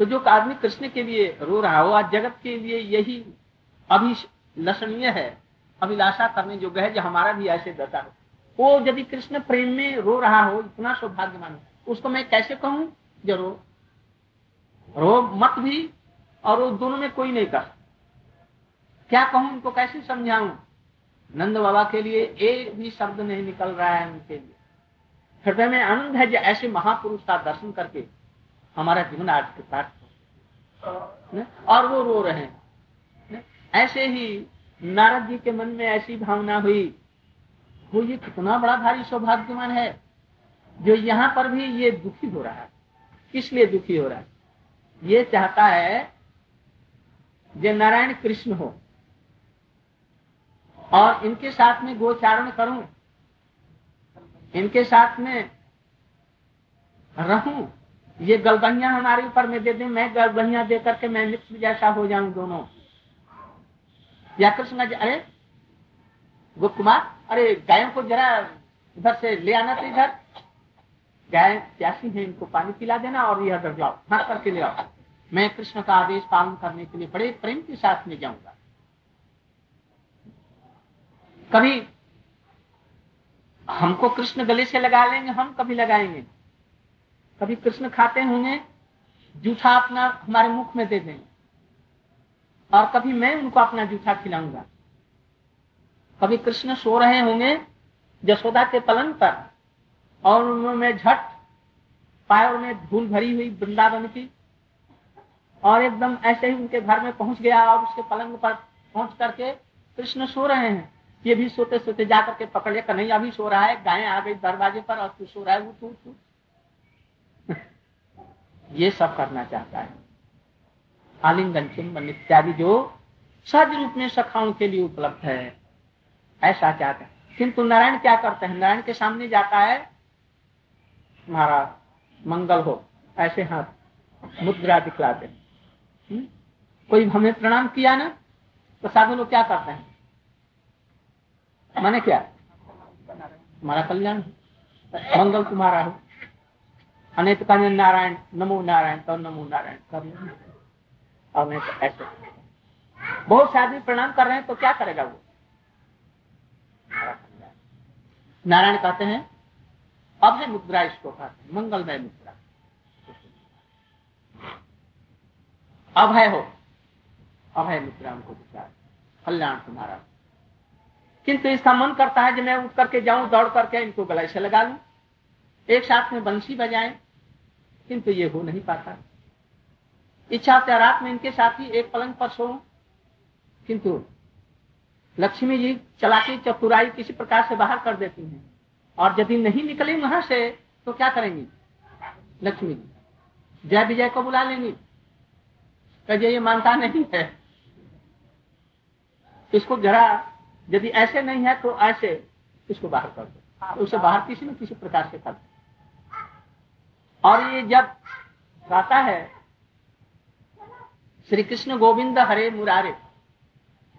तो जो आदमी कृष्ण के लिए रो रहा हो, आज जगत के लिए यही अभिलषणीय है, अभिलाषा करने जो है, जो हमारा भी ऐसे दशा हो। वो यदि कृष्ण प्रेम में रो रहा हो, इतना सौभाग्यमान उसको मैं कैसे कहूँ? ज़रूर। रो मत भी, और वो दोनों में कोई नहीं कर। क्या कहूँ उनको, कैसे समझाऊं? नंद बाबा के लिए एक भी शब्द नहीं निकल रहा है उनके लिए। हृदय में आनंद है जो ऐसे महापुरुष का दर्शन करके हमारा जीवन आज के साथ और वो रो रहे हैं। ऐसे ही नारद जी के मन में ऐसी भावना हुई वो ये कितना बड़ा भारी सौभाग्यवान है जो यहाँ पर भी ये दुखी हो रहा है। किस लिए दुखी हो रहा है? ये चाहता है जो नारायण कृष्ण हो और इनके साथ में गोचारण करूँ, इनके साथ में रहूँ, ये गलबहिया हमारे ऊपर में दे दें, मैं गलबहिया दे करके मैं मित्र जैसा हो जाऊँ दोनों। या कृष्ण अरे गुप्त कुमार अरे गायों को जरा इधर से ले आना तो इधर। गाय प्यासी है, इनको पानी पिला देना और यह अगर लाओ हाँ करके ले आओ। मैं कृष्ण का आदेश पालन करने के लिए बड़े प्रेम के साथ में जाऊँगा। कभी हमको कृष्ण गले से लगा लेंगे, हम कभी लगाएँगे कभी कृष्ण खाते होंगे, जूठा अपना हमारे मुख में दे देंगे। और कभी मैं उनको अपना जूठा खिलाऊँगा। कभी कृष्ण सो रहे होंगे जसोदा के पलंग पर और उन्होंने झट पायों में धूल भरी हुई वृंदावन की और एकदम ऐसे ही उनके घर में पहुँच गया और उसके पलंग पर पहुँच करके कृष्ण सो रहे हैं। ये भी सोते सोते जाकर के पकड़ लिया कन्हैया भी सो रहा है, गायें आ गई दरवाजे पर और तू सो रहा है वो तू तू ये सब करना चाहता है। आलिंगन चुंबन इत्यादि जो सहज रूप में सखाओं के लिए उपलब्ध है। ऐसा चाहता हैं किंतु नारायण क्या करते हैं? नारायण के सामने जाता है। महाराज, मंगल हो, ऐसे हाथ मुद्रा दिखलाते हैं। हम्म? कोई हमें प्रणाम किया ना तो साधु लोग क्या करते हैं? माने क्या? तुम्हारा कल्याण मंगल तुम्हारा हो। अनेक का नारायण नमो नारायण तो नमो नारायण, कर ऐसे। बहुत से आदमी प्रणाम कर रहे हैं तो क्या करेगा वो? नारायण कहते हैं है मुद्रा इसको कहते हैं, मंगलमय मुद्रा अभय हो अभय मुद्रा उनको विचार, कल्याण तुम्हारा। किंतु इसका मन करता है कि मैं उठ करके जाऊँ, दौड़ करके इनको गले से लगा लू, एक साथ में बंसी बजाए, किंतु ये हो नहीं पाता। इच्छा से रात में इनके साथ ही एक पलंग पर सो किंतु लक्ष्मी जी चलाकी चतुराई किसी प्रकार से बाहर कर देती हैं। और यदि नहीं निकले वहाँ से तो क्या करेंगी? लक्ष्मी जी, जय विजय को बुला लेंगी। कहिए, ये मानता नहीं है। इसको जरा, यदि ऐसे नहीं है तो ऐसे इसको बाहर कर दो। उसे बाहर किसी न किसी प्रकार से कर और ये जब गाता है, श्री कृष्ण गोविंद हरे मुरारे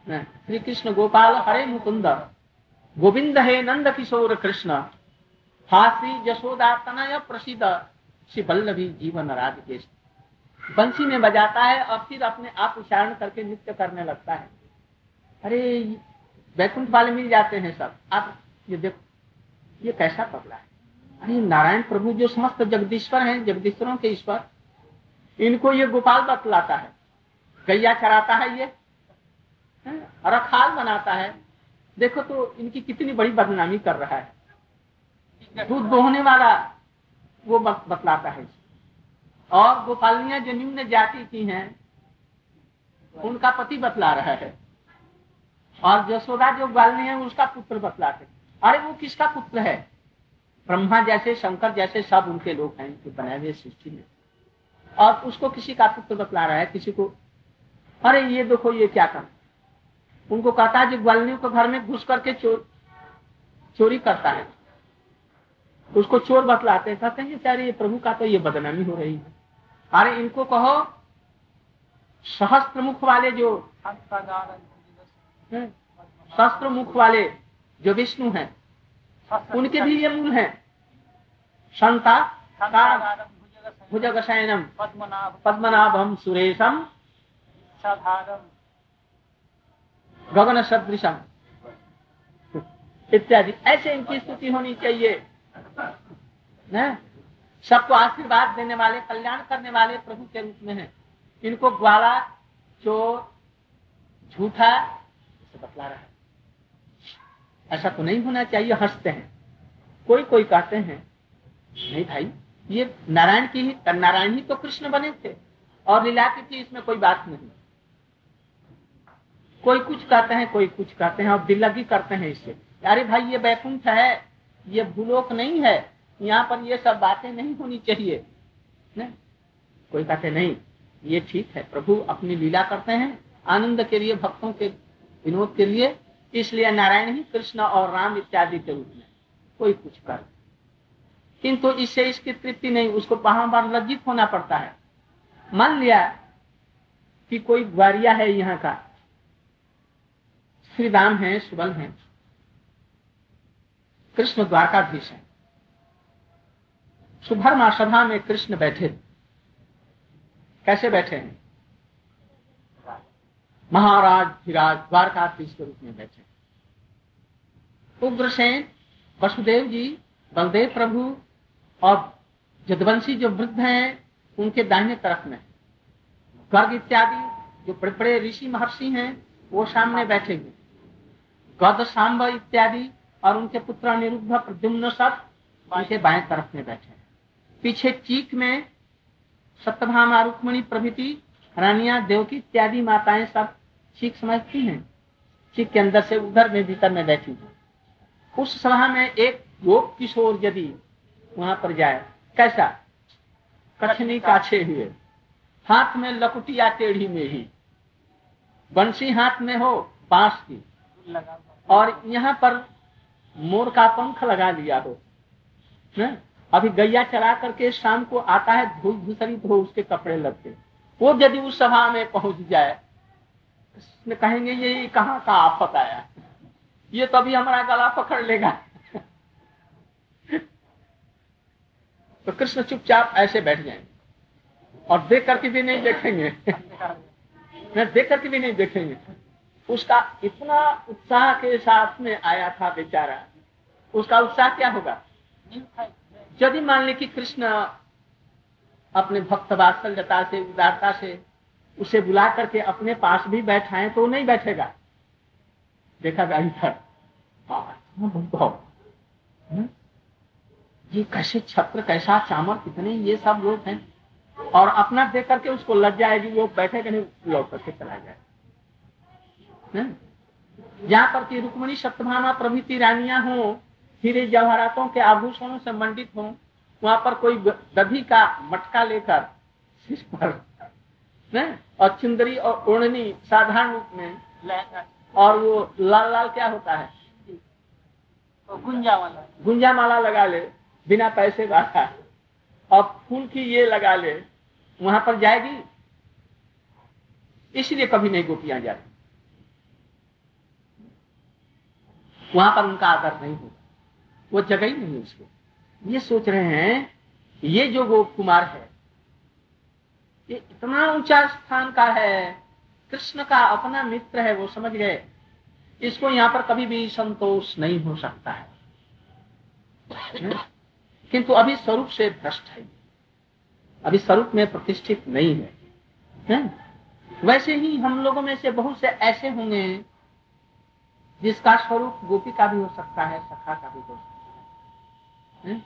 श्री कृष्ण गोपाल हरे मुकुंद। गोविंद हे नंद किशोर कृष्ण। हा श्री जशोदा तनय प्रसिद्ध। श्री वल्लभी जीवन राज बंसी में बजाता है और फिर अपने आप उच्चारण करके नृत्य करने लगता है। अरे, वैकुंठ वाले मिल जाते हैं सब। आप ये देखो, ये कैसा पगला है? अरे, नारायण प्रभु जो समस्त जगदीश्वर हैं, जगदीश्वरों के ईश्वर। इनको ये गोपाल बतलाता है। गैया चराता है ये। रखाल बनाता है। देखो तो इनकी कितनी बड़ी बदनामी कर रहा है। दूध दोहने वाला वो बतलाता है। और गोपालियाँ जो निम्न जाति की हैं, उनका पति बतला रहा है। और जसोदा जो ग्वालनी है, उसका पुत्र बतलाते अरे वो किसका पुत्र है? ब्रह्मा जैसे, शंकर जैसे सब उनके लोग हैं उनके बनाए हुए सृष्टि में। और उसको किसी का पुत्र बतला रहा है, किसी को। अरे ये देखो, ये क्या कर उनको कहता है जो ग्वालनियों के घर में घुस करके चोर चोरी करता है। उसको चोर बतलाते हैं, कहते हैं यार ये प्रभु का तो ये बदनामी हो रही है। अरे, इनको कहो सहस्त्र मुख वाले जो सहस्त्र मुख वाले जो विष्णु हैं, उनके भी ये मूल हैं। संता भुजगशयनम पद्मनाभम सुरेशम गगन सदृशम इत्यादि। ऐसे इनकी स्तुति होनी चाहिए। सबको आशीर्वाद देने वाले, कल्याण करने वाले प्रभु के रूप में है। इनको ग्वाला, चोर, झूठा बतला रहा है। ऐसा तो नहीं होना चाहिए, हँसते हैं। कोई कोई कहते हैं, नहीं भाई, ये नारायण की ही, नारायण ही तो कृष्ण बने थे और लीला की थी, इसमें कोई बात नहीं। कोई कुछ कहते हैं, कोई कुछ कहते हैं, और दिल्लगी करते हैं इससे। अरे भाई, ये बैकुंठ है, ये भूलोक नहीं है, यहाँ पर ये सब बातें नहीं होनी चाहिए। न? कोई कहते नहीं, ये ठीक है, प्रभु अपनी लीला करते हैं, आनंद के लिए, भक्तों के विनोद के लिए, इसलिए नारायण ही कृष्ण और राम इत्यादि के रूप में। कोई कुछ कर। किंतु इससे इसकी तृप्ति नहीं, उसको बार बार लज्जित होना पड़ता है। मान लिया कि कोई ग्वारिया है यहाँ का श्री राम है, सुबल है। कृष्ण द्वारकाधीश है। सुभर्मा सभा में कृष्ण बैठे। कैसे बैठे हैं? महाराज धीराज द्वारकाधीश के रूप में बैठे उग्रसेन वसुदेव जी, बलदेव प्रभु और जदवंशी जो वृद्ध हैं, उनके दाहिने तरफ़ में गर्ग इत्यादि जो बड़े बड़े ऋषि महर्षि हैं, वो सामने बैठे हुए गद सांब इत्यादि और उनके पुत्र अनिरुद्ध प्रद्युम्न सब उनके बाएँ तरफ़ में बैठे हैं। पीछे चीक में सत्यभामा रुक्मणी प्रभृति, रानिया, देवकी इत्यादि माताएँ सब चीक समझती हैं। चीक के अंदर से उधर में भीतर में बैठी हुई उस सभा में एक योग किशोर यदि वहाँ पर जाए, कैसा? कठनी काछे हुए। हाथ में लकुटिया टेढ़ी में ही। बंसी हाथ में हो, बाँस की। और यहाँ पर मोर का पंख लगा लिया हो न? अभी गैया चला करके शाम को आता है धूल धूसरित हो उसके कपड़े लगते वो यदि उस सभा में पहुँच जाए कहेंगे ये कहाँ का आफत आया? ये तो अभी हमारा गला पकड़ लेगा। तो कृष्ण चुपचाप ऐसे बैठ जाएँगे। और देख करके भी नहीं देखेंगे। मैं देख करके भी नहीं देखेंगे। उसका इतना उत्साह के साथ में आया था बेचारा। उसका उत्साह क्या होगा? यदि मान ली कि कृष्ण अपने भक्त वात्सल्यता से, उदारता से उसे बुला करके अपने पास भी बैठाए तो नहीं बैठेगा। देखा गया इधर। हम्म? ये कैसे छत्र, कैसा चामर, कितने ये सब लोग हैं। और अपना देख करके उसको लग जाएगी वो बैठे कहीं लौट करके चला जाए? जहाँ पर की रुक्मणी सत्यभामा प्रभृति रानियाँ हो हीरे जवाहरातों के आभूषणों से मंडित हो वहाँ पर कोई दधी का मटका लेकर सिर पर और चुंदरी और ओढ़नी साधारण रूप में और वो लाल लाल क्या होता है? गुंजा माला गुंजा माला लगा ले बिना पैसे वाला। और फूल की ये लगा ले वहाँ पर जाएगी? इसलिए कभी नहीं गोपियाँ जाती। वहाँ पर उनका आदर नहीं होगा। वो जगह ही नहीं उसको। ये सोच रहे हैं ये जो गोप कुमार है ये इतना ऊँचा स्थान का है कृष्ण का अपना मित्र है वो समझ गए। इसको यहाँ पर कभी भी संतोष नहीं हो सकता है? किंतु अभी स्वरूप से भ्रष्ट है। अभी स्वरूप में प्रतिष्ठित नहीं है, है? वैसे ही हम लोगों में से बहुत से ऐसे होंगे जिसका स्वरूप गोपी का भी हो सकता है, सखा का भी हो सकता है।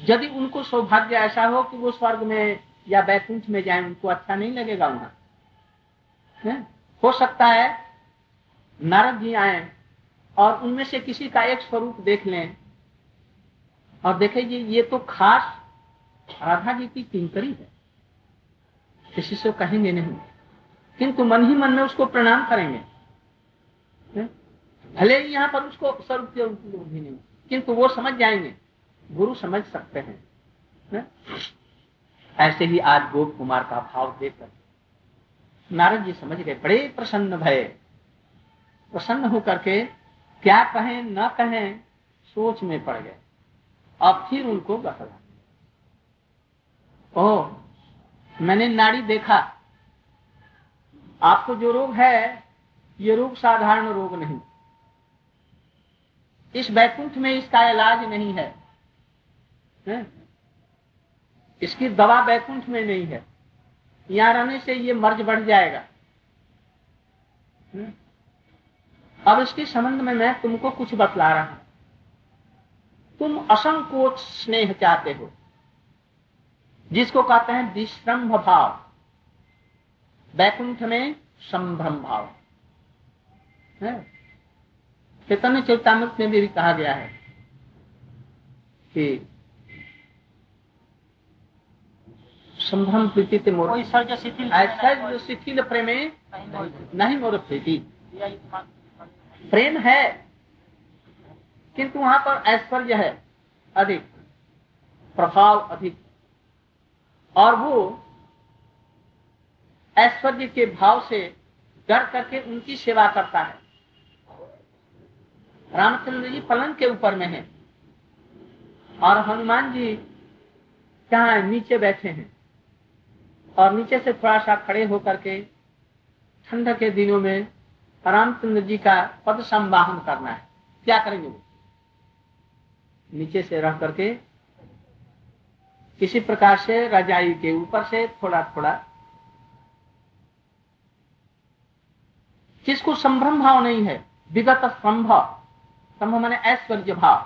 यदि उनको सौभाग्य ऐसा हो कि वो स्वर्ग में या बैकुंठ में जाए, उनको अच्छा नहीं लगेगा वहाँ। हो सकता है नारद जी आए और उनमें से किसी का एक स्वरूप देख लें। और देखे जी, ये तो खास राधा जी की किंकरी है। किसी से कहेंगे नहीं। किंतु मन ही मन में उसको प्रणाम करेंगे। भले ही यहाँ पर उसको स्वरूप भी नहीं किंतु वो समझ जाएँगे। गुरु समझ सकते हैं ने? ऐसे ही आज गोप कुमार का भाव देखकर नारद जी समझ गए। बड़े प्रसन्न भय। प्रसन्न होकर के क्या कहें, न कहें, सोच में पड़ गए। अब फिर उनको बतला ओ मैंने नाड़ी देखा। आपको जो रोग है ये रोग साधारण रोग नहीं। इस वैकुंठ में इसका इलाज नहीं है? इसकी दवा बैकुंठ में नहीं है। यहाँ रहने से ये मर्ज बढ़ जाएगा। अब इसके संबंध में मैं तुमको कुछ बतला रहा हूँ। तुम असंकोच स्नेह चाहते हो, जिसको कहते हैं विश्रम्भ भाव। बैकुंठ में संभ्रम भाव। चैतन्य चैतामृत में भी कहा गया है कि संभ्रम प्रीति मोर ऐसा जो शिथिल प्रेमे नहीं मोर प्रीति। प्रेम है किंतु वहाँ पर ऐश्वर्य है अधिक प्रभाव अधिक। और वो ऐश्वर्य के भाव से डर करके उनकी सेवा करता है। रामचंद्र जी पलंग के ऊपर में है। और हनुमान जी कहा नीचे बैठे हैं। और नीचे से थोड़ा सा खड़े होकर के ठंड के दिनों में रामचंद्र जी का पद संवाहन करना है। क्या करेंगे वो? नीचे से रह करके किसी प्रकार से रजाई के ऊपर से थोड़ा थोड़ा किसको संभ्रम भाव नहीं है, विगत स्तंभ स्तंभ मैंने ऐश्वर्य भाव।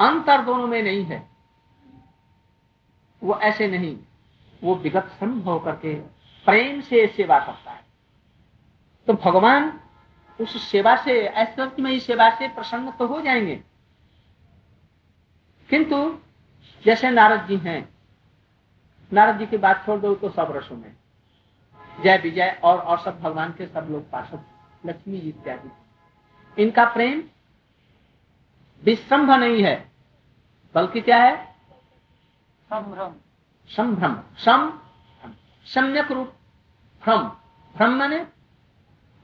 अंतर दोनों में नहीं है। वो ऐसे नहीं, वो विगत स्तंभ होकर के प्रेम से सेवा करता है। तो भगवान उस सेवा से ऐश्वर्य ऐश्वर्यमयी सेवा से प्रसन्न तो हो जाएँगे। किंतु जैसे नारद जी हैं, नारद जी की बात छोड़ दो तो सब रसों में। जय विजय और और सब भगवान के सब लोग पार्षद, लक्ष्मी जी इत्यादि। इनका प्रेम विश्रम्भ नहीं है बल्कि क्या है? संभ्रम। संभ्रम। सम सम्यक रूप। भ्रम। भ्रम माने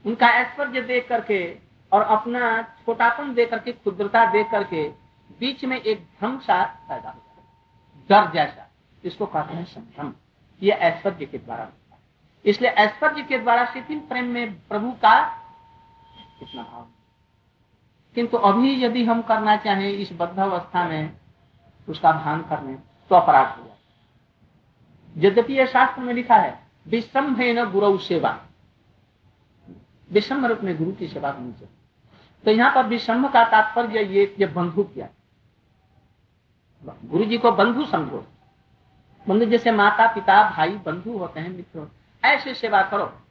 उनका ऐश्वर्य देख करके और अपना छोटापन देख करके क्षुद्रता देख करके बीच में एक भ्रम सा पैदा हो डर जैसा। इसको कहते हैं संभ्रम। ये ऐश्वर्य के द्वारा होता है। इसलिए ऐश्वर्य के द्वारा शिथिल प्रेम में प्रभु का कितना भाव किंतु अभी यदि हम करना चाहें इस बद्ध अवस्था में, उसका भान करने तो अपराध हो जाए। यद्यपि यह शास्त्र में लिखा है विश्रम है न गुरु सेवा। विषम रूप में गुरु की सेवा होनी चाहिए। तो यहाँ पर विषम का तात्पर्य ये ये बंधु किया? गुरु जी को बंधु समझो। बंधु जैसे माता, पिता, भाई, बंधु होते हैं, मित्र ऐसे सेवा करो।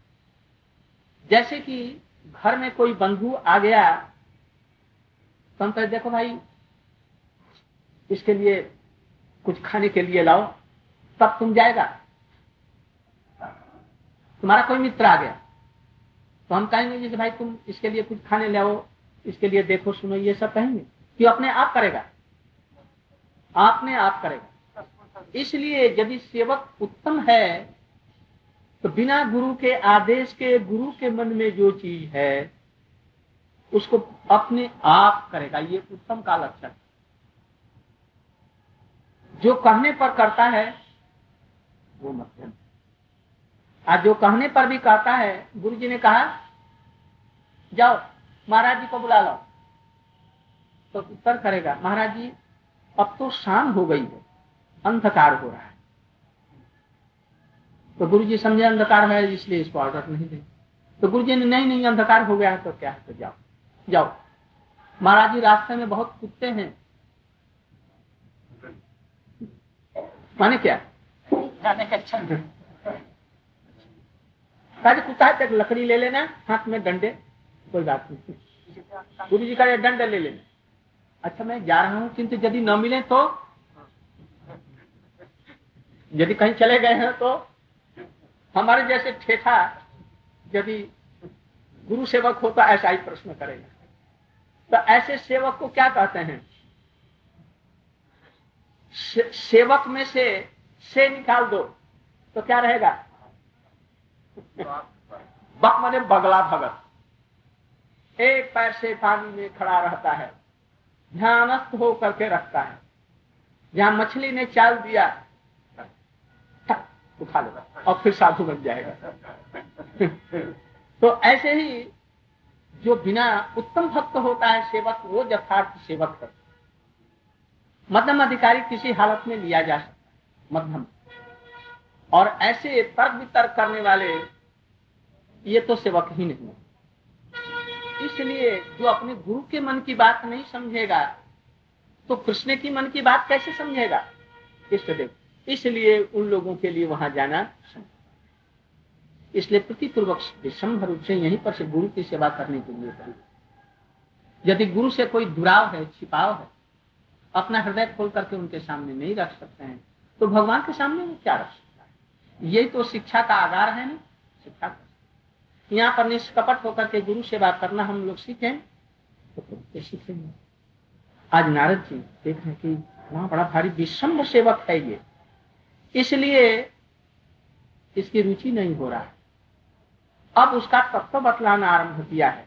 जैसे कि घर में कोई बंधु आ गया तो हम देखो भाई, इसके लिए कुछ खाने के लिए लाओ, तब तुम जाएगा। तुम्हारा कोई मित्र आ गया तो हम कहेंगे जैसे भाई तुम इसके लिए कुछ खाने ले आओ इसके लिए देखो, सुनो, ये सब कहेंगे। कि अपने आप करेगा। आपने आप करेगा। इसलिए यदि सेवक उत्तम है तो बिना गुरु के आदेश के, गुरु के मन में जो चीज़ है उसको अपने आप करेगा, ये उत्तम का लक्षण। जो कहने पर करता है, वो मध्यम। आज जो कहने पर भी कहता है गुरु जी ने कहा, जाओ, महाराज जी को बुला लो तो उत्तर करेगा, महाराज जी, अब तो शाम हो गई है, अंधकार हो रहा है। तो गुरु जी समझे, अंधकार है, इसलिए इसको ऑर्डर नहीं दे। तो गुरु जी ने, नहीं नहीं, अंधकार हो गया है तो क्या है तो जाओ। जाओ। महाराज जी रास्ते में बहुत कुत्ते हैं। माने क्या? जाने का अच्छा कुत्ता है तक लकड़ी ले लेना हाथ में डंडे कोई बात नहीं। गुरु जी का डंडे ले लेना। अच्छा मैं जा रहा हूँ किंतु यदि न मिले तो? यदि कहीं चले गए हैं तो? हमारे जैसे ठेठा यदि गुरु सेवक हो तो ऐसा ही प्रश्न करेगा। तो ऐसे सेवक को क्या कहते हैं? से, सेवक में से से निकाल दो तो क्या रहेगा? बक मने बगला भगत। एक पैर से पानी में खड़ा रहता है ध्यानस्थ हो करके रखता है। जहाँ मछली ने चाल दिया उठा लेगा और फिर साधु बन जाएगा। तो ऐसे ही जो बिना उत्तम भक्त होता है सेवक, वो यथार्थ सेवक है। मध्यम अधिकारी किसी हालत में लिया जा सकता मध्यम। और ऐसे तर्क वितर्क करने वाले, ये तो सेवक ही नहीं है। इसलिए जो अपने गुरु के मन की बात नहीं समझेगा तो कृष्ण की मन की बात कैसे समझेगा? इष्ट देव इसलिए उन लोगों के लिए वहाँ जाना इसलिए प्रतिपूर्वक विषम रूप से यहीं पर से गुरु की सेवा करने के लिए करें यदि गुरु से कोई दुराव है, छिपाव है, अपना हृदय खोल करके उनके सामने नहीं रख सकते हैं तो भगवान के सामने वो क्या रख सकता है? यही तो शिक्षा का आधार है ना? शिक्षा यहाँ पर निष्कपट होकर के गुरु सेवा करना हम लोग सीखें तो सीखेंगे आज नारद जी देख रहे कि वहाँ बड़ा भारी विषम सेवक है ये। इसलिए इसकी रुचि नहीं हो रहा है। अब उसका तत्व बतलाना आरंभ किया है।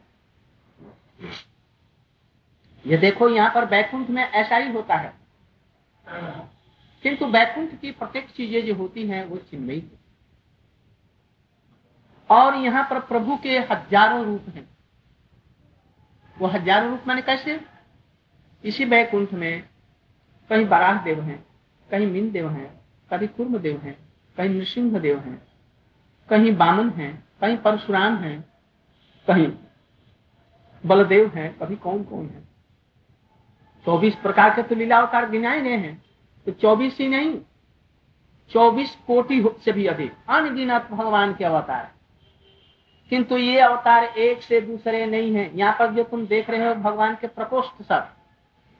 ये देखो, यहाँ पर बैकुंठ में ऐसा ही होता है। किंतु बैकुंठ की प्रत्येक चीज़ें जो होती हैं, वो चिन्मयी और यहाँ पर प्रभु के हज़ारों रूप हैं। वो हज़ारों रूप मैंने कैसे? इसी बैकुंठ में कहीं बराह देव हैं, कहीं मीन देव हैं, कभी कुर्म देव हैं, कहीं नृसिंह देव हैं, कहीं बामन हैं कहीं परशुराम है, कहीं बलदेव है कभी कौन कौन है? चौबीस प्रकार के तो लीला अवतार गिनाए गए हैं तो चौबीस ही नहीं, चौबीस कोटि से भी अधिक। अनगिनत भगवान के अवतार किंतु ये अवतार एक से दूसरे नहीं है। यहाँ पर जो तुम देख रहे हो, भगवान के प्रकोष्ठ सब,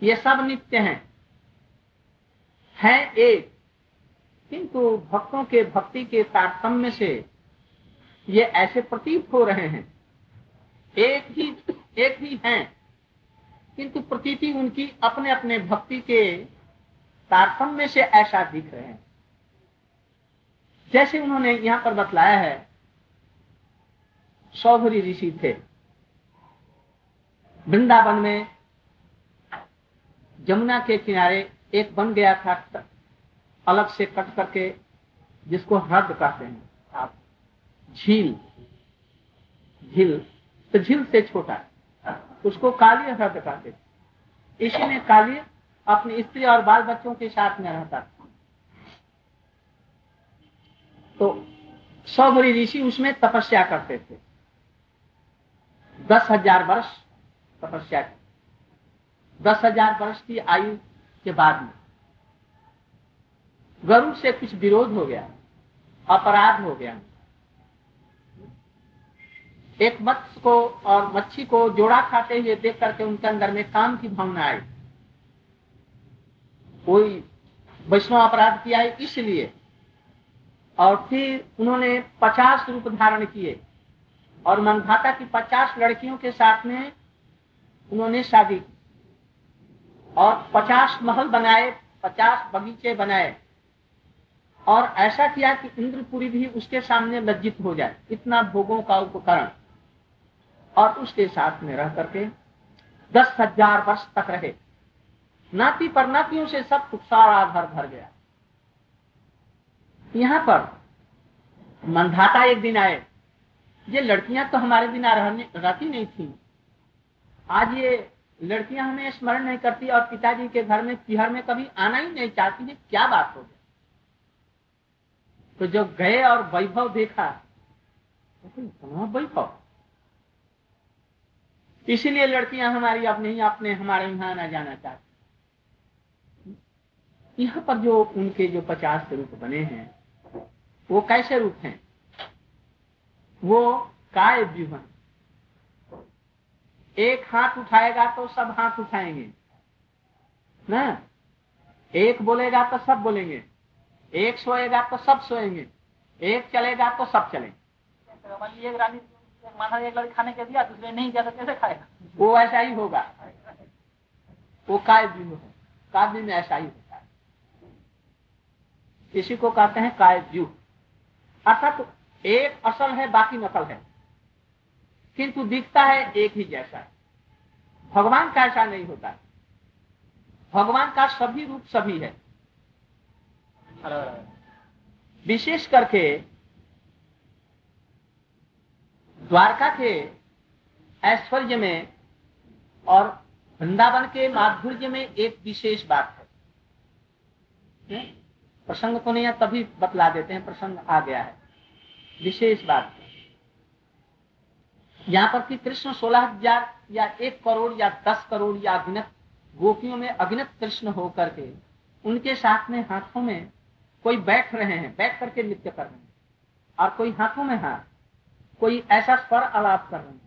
ये सब नित्य हैं। है एक, किंतु भक्तों के, भक्ति के तारतम्य से ये ऐसे प्रतीत हो रहे हैं। एक ही एक ही हैं। किंतु प्रतीति उनकी अपने अपने भक्ति के तारतम्य से ऐसा दिख रहे हैं। जैसे उन्होंने यहाँ पर बतलाया है सौभरी ऋषि थे। वृंदावन में जमुना के किनारे एक बन गया था, अलग से कट करके, जिसको हृद कहते हैं। झील झील तो झील से छोटा है। उसको काली हृद कहते थे इसी में काली अपनी स्त्री और बाल बच्चों के साथ में रहता था। तो सौभरी ऋषि उसमें तपस्या करते थे। दस हज़ार वर्ष तपस्या की। दस हज़ार वर्ष की आयु के बाद में गरुड़ से कुछ विरोध हो गया, अपराध हो गया। एक मत्स्य को और मच्छी को जोड़ा खाते हुए देख करके उनके अंदर में काम की भावना आई। कोई वैष्णव अपराध किया है इसलिए। और फिर उन्होंने पचास रूप धारण किए। और मनघाता की पचास लड़कियों के साथ में उन्होंने शादी की। और पचास महल बनाए, पचास बगीचे बनाए। और ऐसा किया कि इंद्रपुरी भी उसके सामने लज्जित हो जाए। इतना भोगों का उपकरण। और उसके साथ में रह करके दस हज़ार वर्ष तक रहे। नाती पर नातियों से सब कुछ सारा भर भर गया। यहाँ पर मंधाता एक दिन आए। ये लड़कियाँ तो हमारे बिना रहती नहीं थी। आज ये लड़कियाँ हमें स्मरण नहीं करती और पिताजी के घर में, तिहर में कभी आना ही नहीं चाहती है। क्या बात हो गई तो जब गए और वैभव देखा तो वैभव? इसीलिए लड़कियाँ हमारी अब नहीं अपने हमारे यहाँ आना जाना चाहती। यहाँ पर जो उनके जो पचास रूप बने हैं, वो कैसे रूप हैं? वो काय व्यूह एक हाथ उठाएगा तो सब हाथ उठाएँगे, ना? एक बोलेगा तो सब बोलेंगे, एक सोएगा तो सब सोएँगे, एक चलेगा तो सब चलेंगे। माना एक लड़की खाने के दिया दूसरे नहीं दिया तो कैसे खाएगा? वो ऐसा ही होगा। वो काय व्यूह है। काव्य में ऐसा ही होता है। इसी को कहते हैं काय व्यूह अर्थात एक असल है बाकी नकल है। किंतु दिखता है एक ही जैसा है। भगवान का ऐसा नहीं होता। भगवान का सभी रूप सभी है। विशेष करके द्वारका के ऐश्वर्य में और वृंदावन के माधुर्य में एक विशेष बात है। प्रसंग को नहीं, तभी बतला देते हैं, प्रसंग आ गया है। विशेष बात यहाँ पर कि कृष्ण सोलह हज़ार या एक करोड़ या दस करोड़ या अगिनत गोपियों में अगिनत कृष्ण होकर के उनके साथ में हाथों में कोई बैठ रहे हैं, बैठ करके नृत्य कर रहे हैं। और कोई हाथों में हाथ कोई ऐसा स्वर आलाप कर रहे हैं।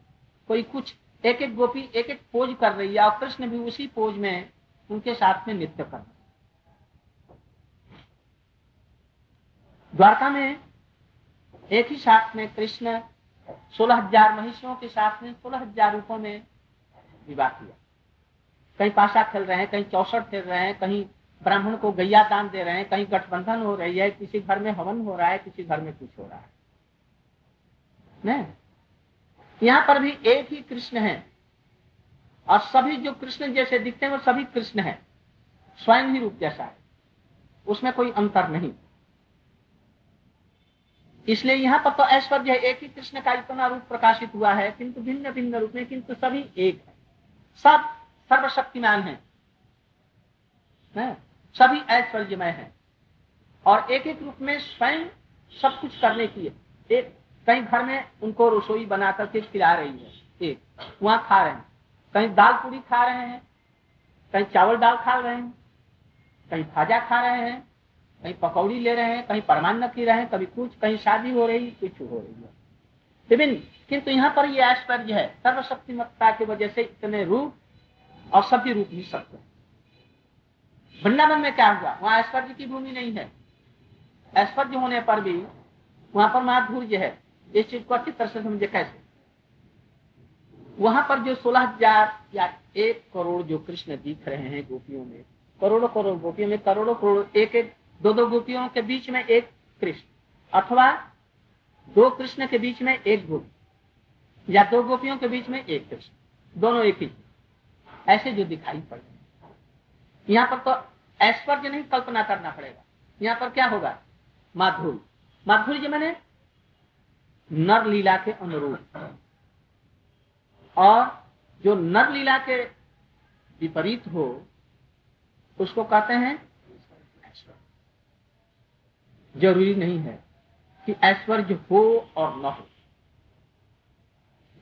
कोई कुछ एक एक गोपी एक एक पोज कर रही है और कृष्ण भी उसी पोज में उनके साथ में नृत्य कर रहे द्वारका में एक ही साथ में कृष्ण सोलह हज़ार महिषियों के साथ में सोलह हज़ार रूपों में विवाह किया। कहीं पाशा खेल रहे हैं, कहीं चौसठ खेल रहे हैं, कहीं ब्राह्मण को गैया दान दे रहे हैं, कहीं गठबंधन हो रही है, किसी घर में हवन हो रहा है, किसी घर में कुछ हो रहा है। नहीं। यहाँ पर भी एक ही कृष्ण है। और सभी जो कृष्ण जैसे दिखते हैं वो सभी कृष्ण है। स्वयं ही रूप जैसा है। उसमें कोई अंतर नहीं। इसलिए यहाँ पर तो ऐश्वर्य एक ही कृष्ण का इतना रूप प्रकाशित हुआ है किंतु भिन्न भिन्न रूप में किंतु सभी एक है। सब सर्वशक्तिमान है, है? सभी ऐश्वर्यमय है। और एक एक रूप में स्वयं सब कुछ करने की है एक कहीं घर में उनको रसोई बना करके खिला रही है, एक, वहाँ खा रहे हैं। कहीं दाल पूरी खा रहे हैं, कहीं चावल दाल खा रहे हैं, कहीं भाजा खा रहे हैं, कहीं पकौड़ी ले रहे हैं, कहीं परमान की रहे हैं, कभी कुछ, कहीं शादी हो रही, कुछ हो रही है। विभिन्न किंतु यहाँ पर ये ऐश्वर्य है, सर्वशक्तिमत्ता की वजह से इतने रूप और सभी रूप ही सत्य वृंदावन में क्या हुआ? वहाँ ऐश्वर्य की भूमि नहीं है। ऐश्वर्य होने पर भी वहाँ पर माधुर्य है। इस चीज़ को अच्छी तरह से समझे कैसे? वहाँ पर जो सोलह हज़ार या एक करोड़ जो कृष्ण दिख रहे हैं गोपियों में, करोड़ों करोड़ गोपियों में, करोड़ों करोड़, एक एक, दो दो गोपियों के बीच में एक कृष्ण, अथवा दो कृष्ण के बीच में एक गोपी, या दो गोपियों के बीच में एक कृष्ण, दोनों एक ही। ऐसे जो दिखाई पड़। रहे यहाँ पर तो ऐश्वर्य नहीं कल्पना करना पड़ेगा। यहाँ पर क्या होगा? माधुर्य माधुर्य मैंने नर लीला के अनुरूप। और जो नर लीला के विपरीत हो, उसको कहते हैं ज़रूरी नहीं है कि ऐश्वर्य हो और न हो।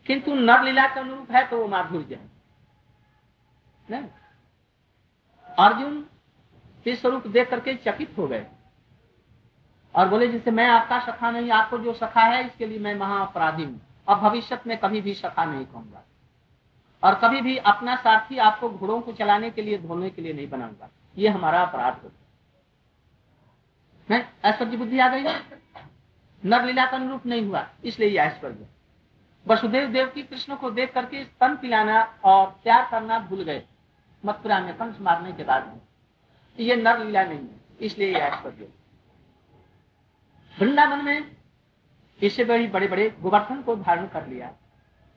किंतु नर लीला के अनुरूप है तो वो माधुर्य है। अर्जुन के स्वरूप देख करके चकित हो गए। और बोले जैसे मैं आपका सखा नहीं, आपको जो सखा है, इसके लिए मैं महाअपराधी हूँ। अब भविष्य में कभी भी सखा नहीं कहूँगा। और कभी भी अपना साथी आपको घोड़ों को चलाने के लिए, धोने के लिए नहीं बनाऊँगा। ये हमारा अपराध होगा ऐश्वर्य बुद्धि आ गई नर लीला का अनुरूप नहीं हुआ, इसलिए ये ऐश्वर्य वसुदेव देव की कृष्ण को देख करके स्तन पिलाना और प्यार करना भूल गए। मथुरा में कंस मारने के बाद में ये नर लीला नहीं है, इसलिए ये ऐश्वर्य वृंदावन में इससे बड़ी बड़े बड़े गोवर्धन को धारण कर लिया।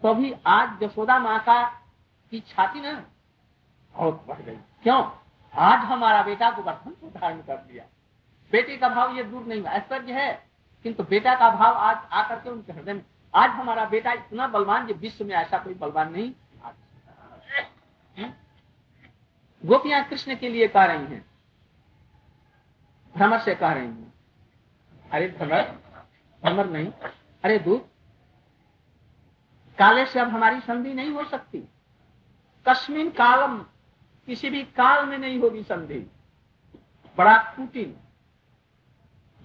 तो अभी आज यशोदा माँ का की छाती ना, बहुत बढ़ गई। क्यों? आज हमारा बेटा गोवर्धन को धारण कर लिया। बेटे का भाव ये दूर नहीं हुआ। ऐश्वर्य है, किंतु बेटा का भाव आज आकर के उनके हृदय में। आज हमारा बेटा इतना बलवान जो विश्व में ऐसा कोई बलवान नहीं गोपियाँ कृष्ण के लिए कह रही हैं, भ्रमर से कह रही हैं। अरे भ्रमर भ्रमर नहीं। अरे दूध काले से अब हमारी संधि नहीं हो सकती। कश्मीन कालम, किसी भी काल में नहीं होगी संधि। बड़ा कुटिल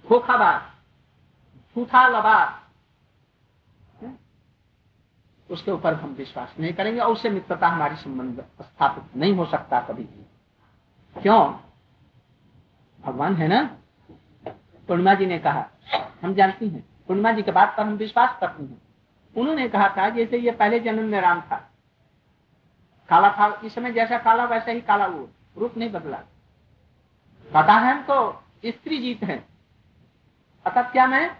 धोखाबाज झूठा लबाद उसके ऊपर हम विश्वास नहीं करेंगे और उससे मित्रता हमारी संबंध स्थापित नहीं हो सकता कभी भी। क्यों? भगवान है ना? पूर्णिमा जी ने कहा, हम जानती हैं पूर्णिमा जी के बात पर हम विश्वास करती हैं। उन्होंने कहा था, जैसे ये पहले जन्म में राम था, काला था, इस समय जैसा काला, वैसा ही काला वो, रूप नहीं बदला। पता है हम तो स्त्री जीत है, अतः क्या मैं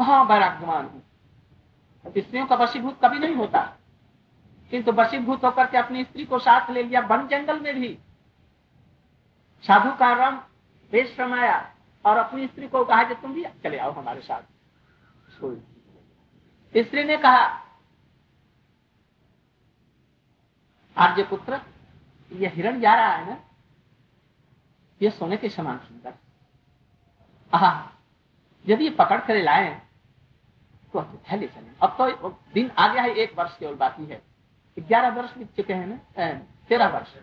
महावैराग्यवान हूँ? स्त्रियों का वशीभूत कभी नहीं होता। किंतु वशीभूत होकर के अपनी स्त्री को साथ ले लिया, वन जंगल में भी। साधु का रम, वेश रमाया और अपनी स्त्री को कहा कि तुम भी चले आओ हमारे साथ। स्त्री ने कहा, आर्य पुत्र, ये हिरण जा रहा है ना? ये सोने के समान सुंदर। यदि ये पकड़ कर लाए तो ले। चले अब तो दिन आ गया है, एक वर्ष केवल बाकी है। ग्यारह वर्ष बीत चुके हैं ना? तेरह वर्ष।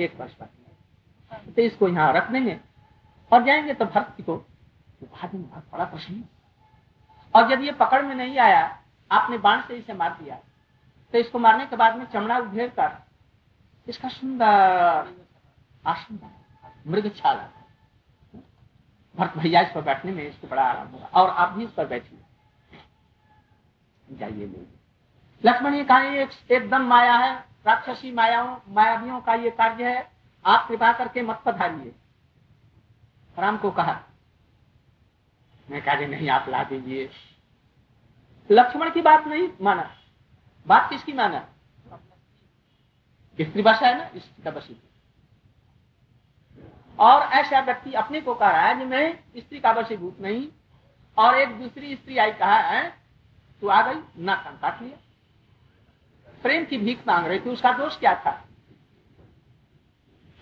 एक वर्ष बाकी है। तो इसको यहाँ रख देंगे। और जाएँगे तो भक्त को तो भाभी में बड़ा प्रश्न और जब ये पकड़ में नहीं आया आपने बाण से इसे मार दिया तो इसको मारने के बाद में चमड़ा उधेर कर इसका सुंदर आसन मृग छाला भरत भैया इस पर बैठने में इसको बड़ा आराम होगा। और आप भी इस पर बैठिए। जाइए लक्ष्मण ये कहा एक, एकदम माया है राक्षसी मायाओं मायावियों का ये कार्य है आप कृपा करके मत पधारिए। राम को कहा, मैं कहा नहीं, आप ला दीजिए। लक्ष्मण की बात नहीं माना। बात किसकी माना? स्त्री भाषा है ना, स्त्री का वशी और ऐसा व्यक्ति अपने को कह रहा है कि मैं स्त्री का बसी वशीभूत नहीं। और एक दूसरी स्त्री आई, कहा, है, तू आ गई, ना कान काट लिया। प्रेम की भीख मांग रही थी, उसका दोष क्या था?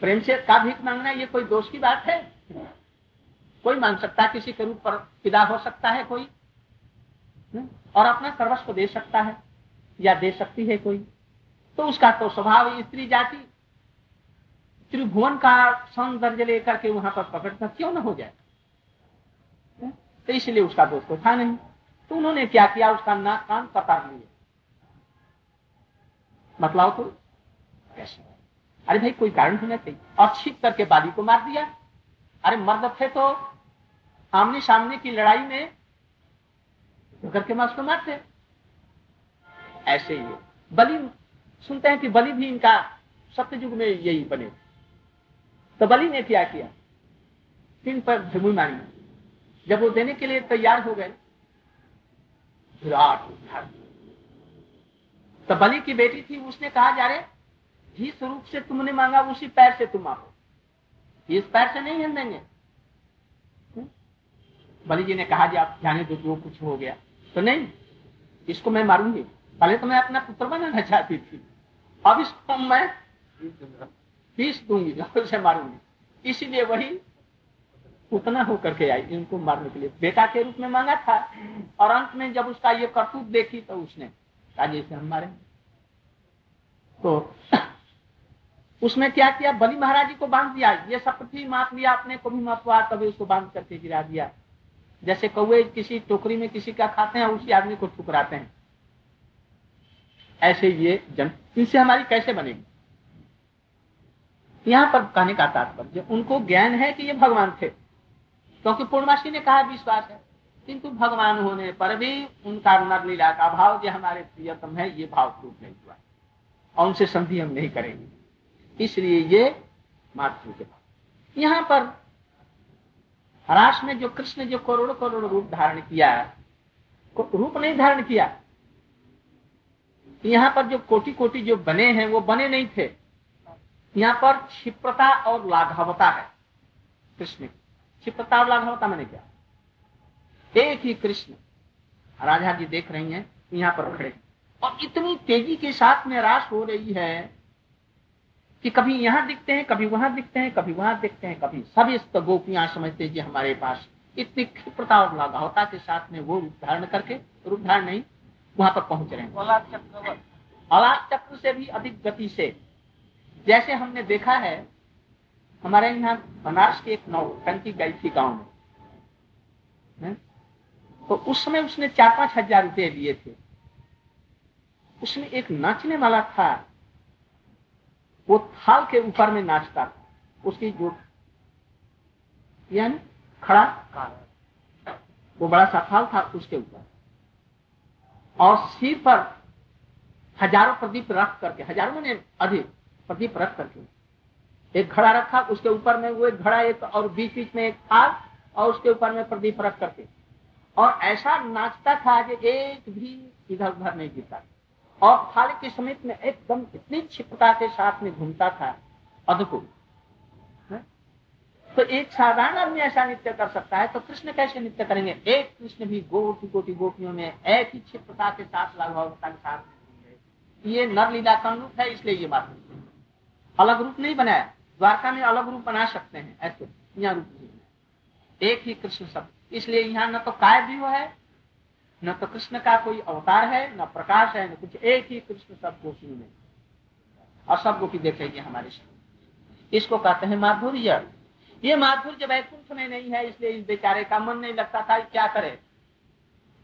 प्रेम से का भीख मांगना, ये कोई दोष की बात है? कोई मांग सकता है किसी के रूप पर पिदा हो सकता है कोई? और अपना सर्वस्व दे सकता है, या दे सकती है कोई? तो उसका तो स्वभाव स्त्री जाति। त्रिभुवन का सौंदर्य लेकर के वहाँ पर पकड़ता क्यों ना हो जाए? तो इसलिए उसका दोष तो था नहीं। तो उन्होंने क्या किया? उसका नाक कान कतार लिए मतलब तो। कैसे? अरे भाई, कोई कारण होना चाहिए। और छिप करके बाली को मार दिया। अरे मर्द थे तो आमने सामने की लड़ाई में करके मैं उसको मारते ऐसे ही बलि, सुनते हैं कि बलि भी इनका सत्य युग में यही बने। तो बलि ने क्या किया? तीन पर धुमु मारी। जब वो देने के लिए तैयार हो गए, विराट तो बलि की बेटी थी, उसने कहा, जा रहे जिस रूप से तुमने मांगा, उसी पैर से तुम आओ इस पैर से नहीं हिल देंगे। बलि जी ने कहा, जी, आप जाने दो, जो कुछ हो गया। तो नहीं, इसको मैं मारूँगी। पहले तो मैं अपना पुत्र बनाना चाहती थी। अब इसको मैं पीस दूँगी उसे मारूँगी। इसीलिए वही उतना होकर के आई इनको मारने के लिए। बेटा के रूप में मांगा था, और अंत में जब उसका ये करतूत देखी तो उसने कहा जैसे हम मारे तो उसमें क्या किया? बलि महाराज जी को बाँध दिया। ये सब पृथ्वी लिया, अपने को भी मापवा तभी उसको बाँध करके गिरा दिया। जैसे कौए किसी टोकरी में किसी का खाते हैं, उसी आदमी को ठुकराते हैं। ऐसे ये जन, इनसे हमारी कैसे बनेगी? यहाँ पर कहने का तात्पर्य, उनको ज्ञान है कि ये भगवान थे। क्योंकि पूर्णमासी ने कहा, विश्वास है। किंतु भगवान होने पर भी उनका नर लीला का भाव जो हमारे प्रियतम है, ये भाव टूट नहीं हुआ। और उनसे संधि हम नहीं करेंगे। इसलिए ये मातृ के भाव। यहाँ पर हराश में जो कृष्ण जो करोड़ करोड़ रूप धारण किया, रूप नहीं धारण किया। यहाँ पर जो कोटि कोटि जो बने हैं, वो बने नहीं थे। यहाँ पर क्षिप्रता और लाघवता है कृष्ण क्षिप्रता और लाघवता मैंने क्या? एक ही कृष्ण। राजा जी देख रही हैं, यहाँ पर खड़े। और इतनी तेज़ी के साथ में रास हो रही है कि कभी यहाँ दिखते हैं कभी वहाँ दिखते हैं कभी वहाँ दिखते हैं कभी सभी गोपियाँ समझते हैं हमारे पास इतनी क्षिप्रता और लाघवता के साथ में वो रूप धारण करके रूप धारण नहीं वहाँ पर पहुँच रहे हैं। अलाद चक्र से भी अधिक गति से जैसे हमने देखा है हमारे यहाँ बनारस की एक नौ टंकी गई थी गाँव में तो उस समय उसने चार पाँच हज़ार रुपये लिए थे। उसमें एक नाचने वाला था वो थाल के ऊपर में नाचता था। उसकी जो यानी खड़ा वो बड़ा सा थाल था उसके ऊपर। और सिर पर हज़ारों प्रदीप रख करके, हज़ारों ने अधिक प्रदीप रख करके, एक घड़ा रखा, उसके ऊपर में वो एक घड़ा, एक और बीच बीच में एक थाल, और उसके ऊपर में प्रदीप रख करके। और ऐसा नाचता था कि एक भी इधर उधर नहीं गिरता और थाली के समीप में एकदम इतनी क्षिप्रता के साथ में घूमता था, अद्भुत। तो एक साधारण आदमी ऐसा नृत्य कर सकता है तो कृष्ण कैसे नृत्य करेंगे? एक कृष्ण भी गोटी कोटि गोपियों में एक ही क्षिप्रता के साथ लगभगता के साथ ये नर लीला का रूप है, इसलिए ये बात अलग रूप नहीं बनाया, द्वारका में अलग रूप बना सकते हैं, ऐसे, यहाँ रूप नहीं एक ही कृष्ण शब्द। इसलिए यहाँ न तो काय भी है न तो कृष्ण का कोई अवतार है, न प्रकाश है, न कुछ एक ही कृष्ण सब गोपियों में। और सब गोपी देखेंगे हमारे इसको कहते हैं माधुर्य। ये माधुर्य वैकुंठ में नहीं है, इसलिए इस बेचारे का मन नहीं लगता था क्या करे।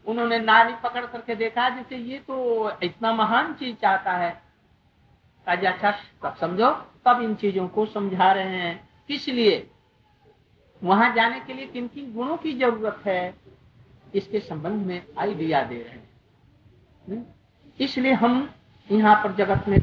उन्होंने नारी पकड़ करके देखा, जैसे ये तो इतना महान चीज़ चाहता है। अच्छा तब समझो, तब इन चीज़ों को समझा रहे हैं। किस लिए? वहाँ जाने के लिए किन किन गुणों की ज़रूरत है? इसके संबंध में आइडिया दे रहे हैं। इसलिए हम यहाँ पर जगत में